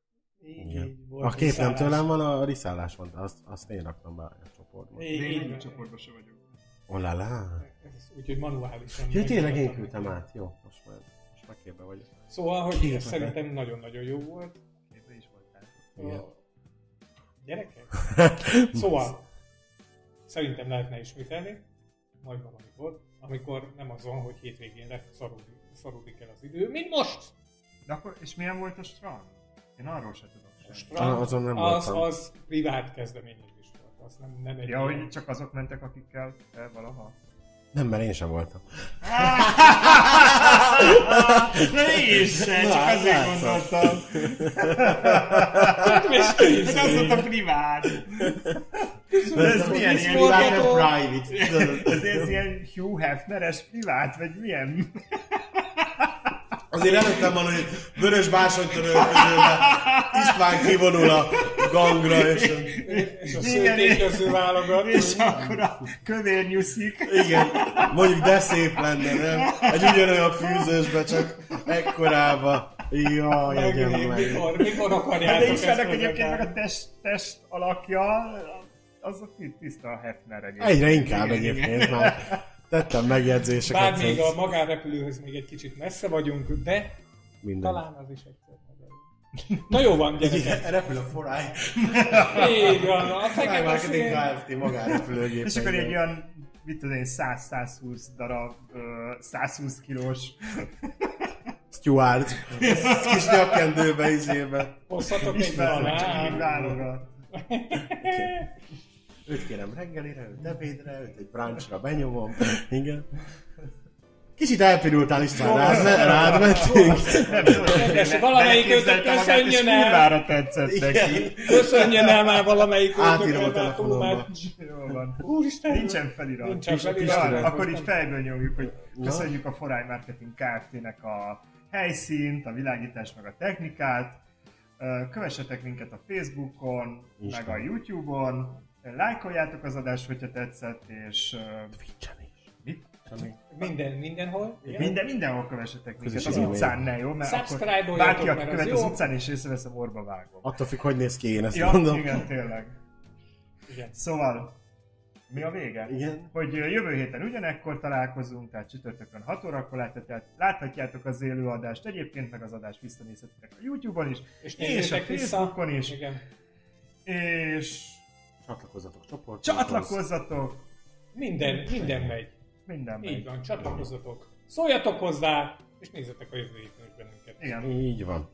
Speaker 3: Így,
Speaker 1: Igen.
Speaker 3: így volt
Speaker 1: A kép nem tőlem van, a riszállás van, azt, azt én raktam be a csoportba.
Speaker 2: Én
Speaker 3: így,
Speaker 2: egy
Speaker 3: van.
Speaker 2: csoportban se vagyok.
Speaker 1: Olala.
Speaker 3: Ez Úgyhogy manuálisan.
Speaker 1: Ja, tényleg én küldtem át. Jó, most már, most már képbe vagyok.
Speaker 3: Szóval, hogy
Speaker 1: Képbe.
Speaker 3: szerintem nagyon-nagyon jó volt.
Speaker 2: Képbe is voltál.
Speaker 1: Igen.
Speaker 3: A Gyerekek? Szóval, szerintem lehetne ismételni, majd valamikor, amikor nem azon, hogy hétvégén szarodik, szarodik el az idő, mint most!
Speaker 2: De akkor, és milyen volt a strand? Én arról se tudok
Speaker 3: A
Speaker 2: semmit.
Speaker 3: strand,
Speaker 1: azon nem
Speaker 3: az,
Speaker 1: voltam.
Speaker 3: az privát kezdeményezés volt, az nem, nem egy
Speaker 2: Ja, hogy csak azok mentek, akikkel te valaha.
Speaker 1: Nem, mert én sem voltam.
Speaker 2: De én is se,
Speaker 1: Na,
Speaker 2: csak
Speaker 1: hát
Speaker 2: azért gondoltam.
Speaker 3: És
Speaker 2: Ez azt mondta privát. De ez milyen ilyen
Speaker 1: private,
Speaker 2: ez ilyen Hugh Hefneres privát, vagy milyen?
Speaker 1: Azért előttem van, hogy vörös bársonytörölközőbe István kivonul a gangra, és
Speaker 3: és a
Speaker 2: Igen,
Speaker 3: szőtékező válogat.
Speaker 2: És akkor a kövér nyuszik.
Speaker 1: igen, mondjuk de szép lenne, nem? Egy ugyanolyan fűzősbe, csak ekkorába. Jaj, egyen meg.
Speaker 3: mikor, mikor
Speaker 2: Hát
Speaker 3: akarjátok
Speaker 2: de
Speaker 3: ezt
Speaker 2: ismernek egyébként meg a test, test alakja, az a tiszta a Hefner egyébként.
Speaker 1: Egyre inkább egyébként már. Tettem megjegyzéseket.
Speaker 3: Bár még a magánrepülőhöz még egy kicsit messze vagyunk, de
Speaker 1: Minden.
Speaker 3: talán az is egyszer. Na jó van, gyerekek.
Speaker 1: Igen, repül a foráj.
Speaker 3: Így van, a fekete
Speaker 1: Marketing. Kft. magánrepülőgép.
Speaker 2: És akkor egy olyan, mit tudom én, 100-120 darab, ö, 120 kilós.
Speaker 1: Stuart. Kis nyakkendőbe, izébe.
Speaker 3: Hozhatok egy
Speaker 2: Ismerem, csak így
Speaker 3: banán.
Speaker 2: válogat.
Speaker 1: Őt kérem reggelire, őt ebédre, őt egy brunchra benyomom. Igen. Kicsit elpirultál István, rád, rád mentünk.
Speaker 2: Ne-
Speaker 3: valamelyik őtök
Speaker 2: és
Speaker 3: köszönjön el.
Speaker 2: kurvára tetszett neki.
Speaker 3: Köszönjön el már valamelyik
Speaker 1: Átírom a telefonomba.
Speaker 2: van.
Speaker 3: Úristen!
Speaker 2: Nincsen felirat.
Speaker 3: Nincsen felirat.
Speaker 2: akkor így fejből nyomjuk, hogy köszönjük a Foráj Marketing Kft-nek a helyszínt, a világítást, meg a technikát. Kövessetek minket a Facebookon,
Speaker 1: Isten.
Speaker 2: meg a Youtube-on. Lájkoljátok az adást, hogyha tetszett, és
Speaker 1: Twitch-en is.
Speaker 2: mit?
Speaker 1: Semmi.
Speaker 3: Minden, mindenhol. Igen?
Speaker 2: Minden, mindenhol kövessetek minket, az utcán ne, jó? Mert akkor bárki, aki
Speaker 3: az
Speaker 2: követ
Speaker 3: jó.
Speaker 2: az utcán, és észreveszem, orba vágom.
Speaker 1: Attól függ, hogy néz ki, én ezt
Speaker 2: Ja,
Speaker 1: mondom.
Speaker 2: igen, tényleg.
Speaker 3: Igen.
Speaker 2: Szóval, mi a vége?
Speaker 1: Igen.
Speaker 2: hogy jövő héten ugyanekkor találkozunk, tehát csütörtökön 6 órakor láthatjátok, láthatjátok az élőadást, egyébként meg az adást visszanézhetitek a YouTube-on is,
Speaker 3: És
Speaker 2: és a
Speaker 3: nézzétek vissza.
Speaker 2: Facebookon is,
Speaker 3: Igen.
Speaker 2: és
Speaker 1: Csatlakozzatok csoportokhoz.
Speaker 2: csatlakozzatok,
Speaker 3: Minden, minden megy.
Speaker 2: minden
Speaker 3: Így
Speaker 2: megy.
Speaker 3: van, csatlakozzatok. Szóljatok hozzá, és nézzetek a jövő héten is bennünket.
Speaker 2: Igen.
Speaker 1: Így van.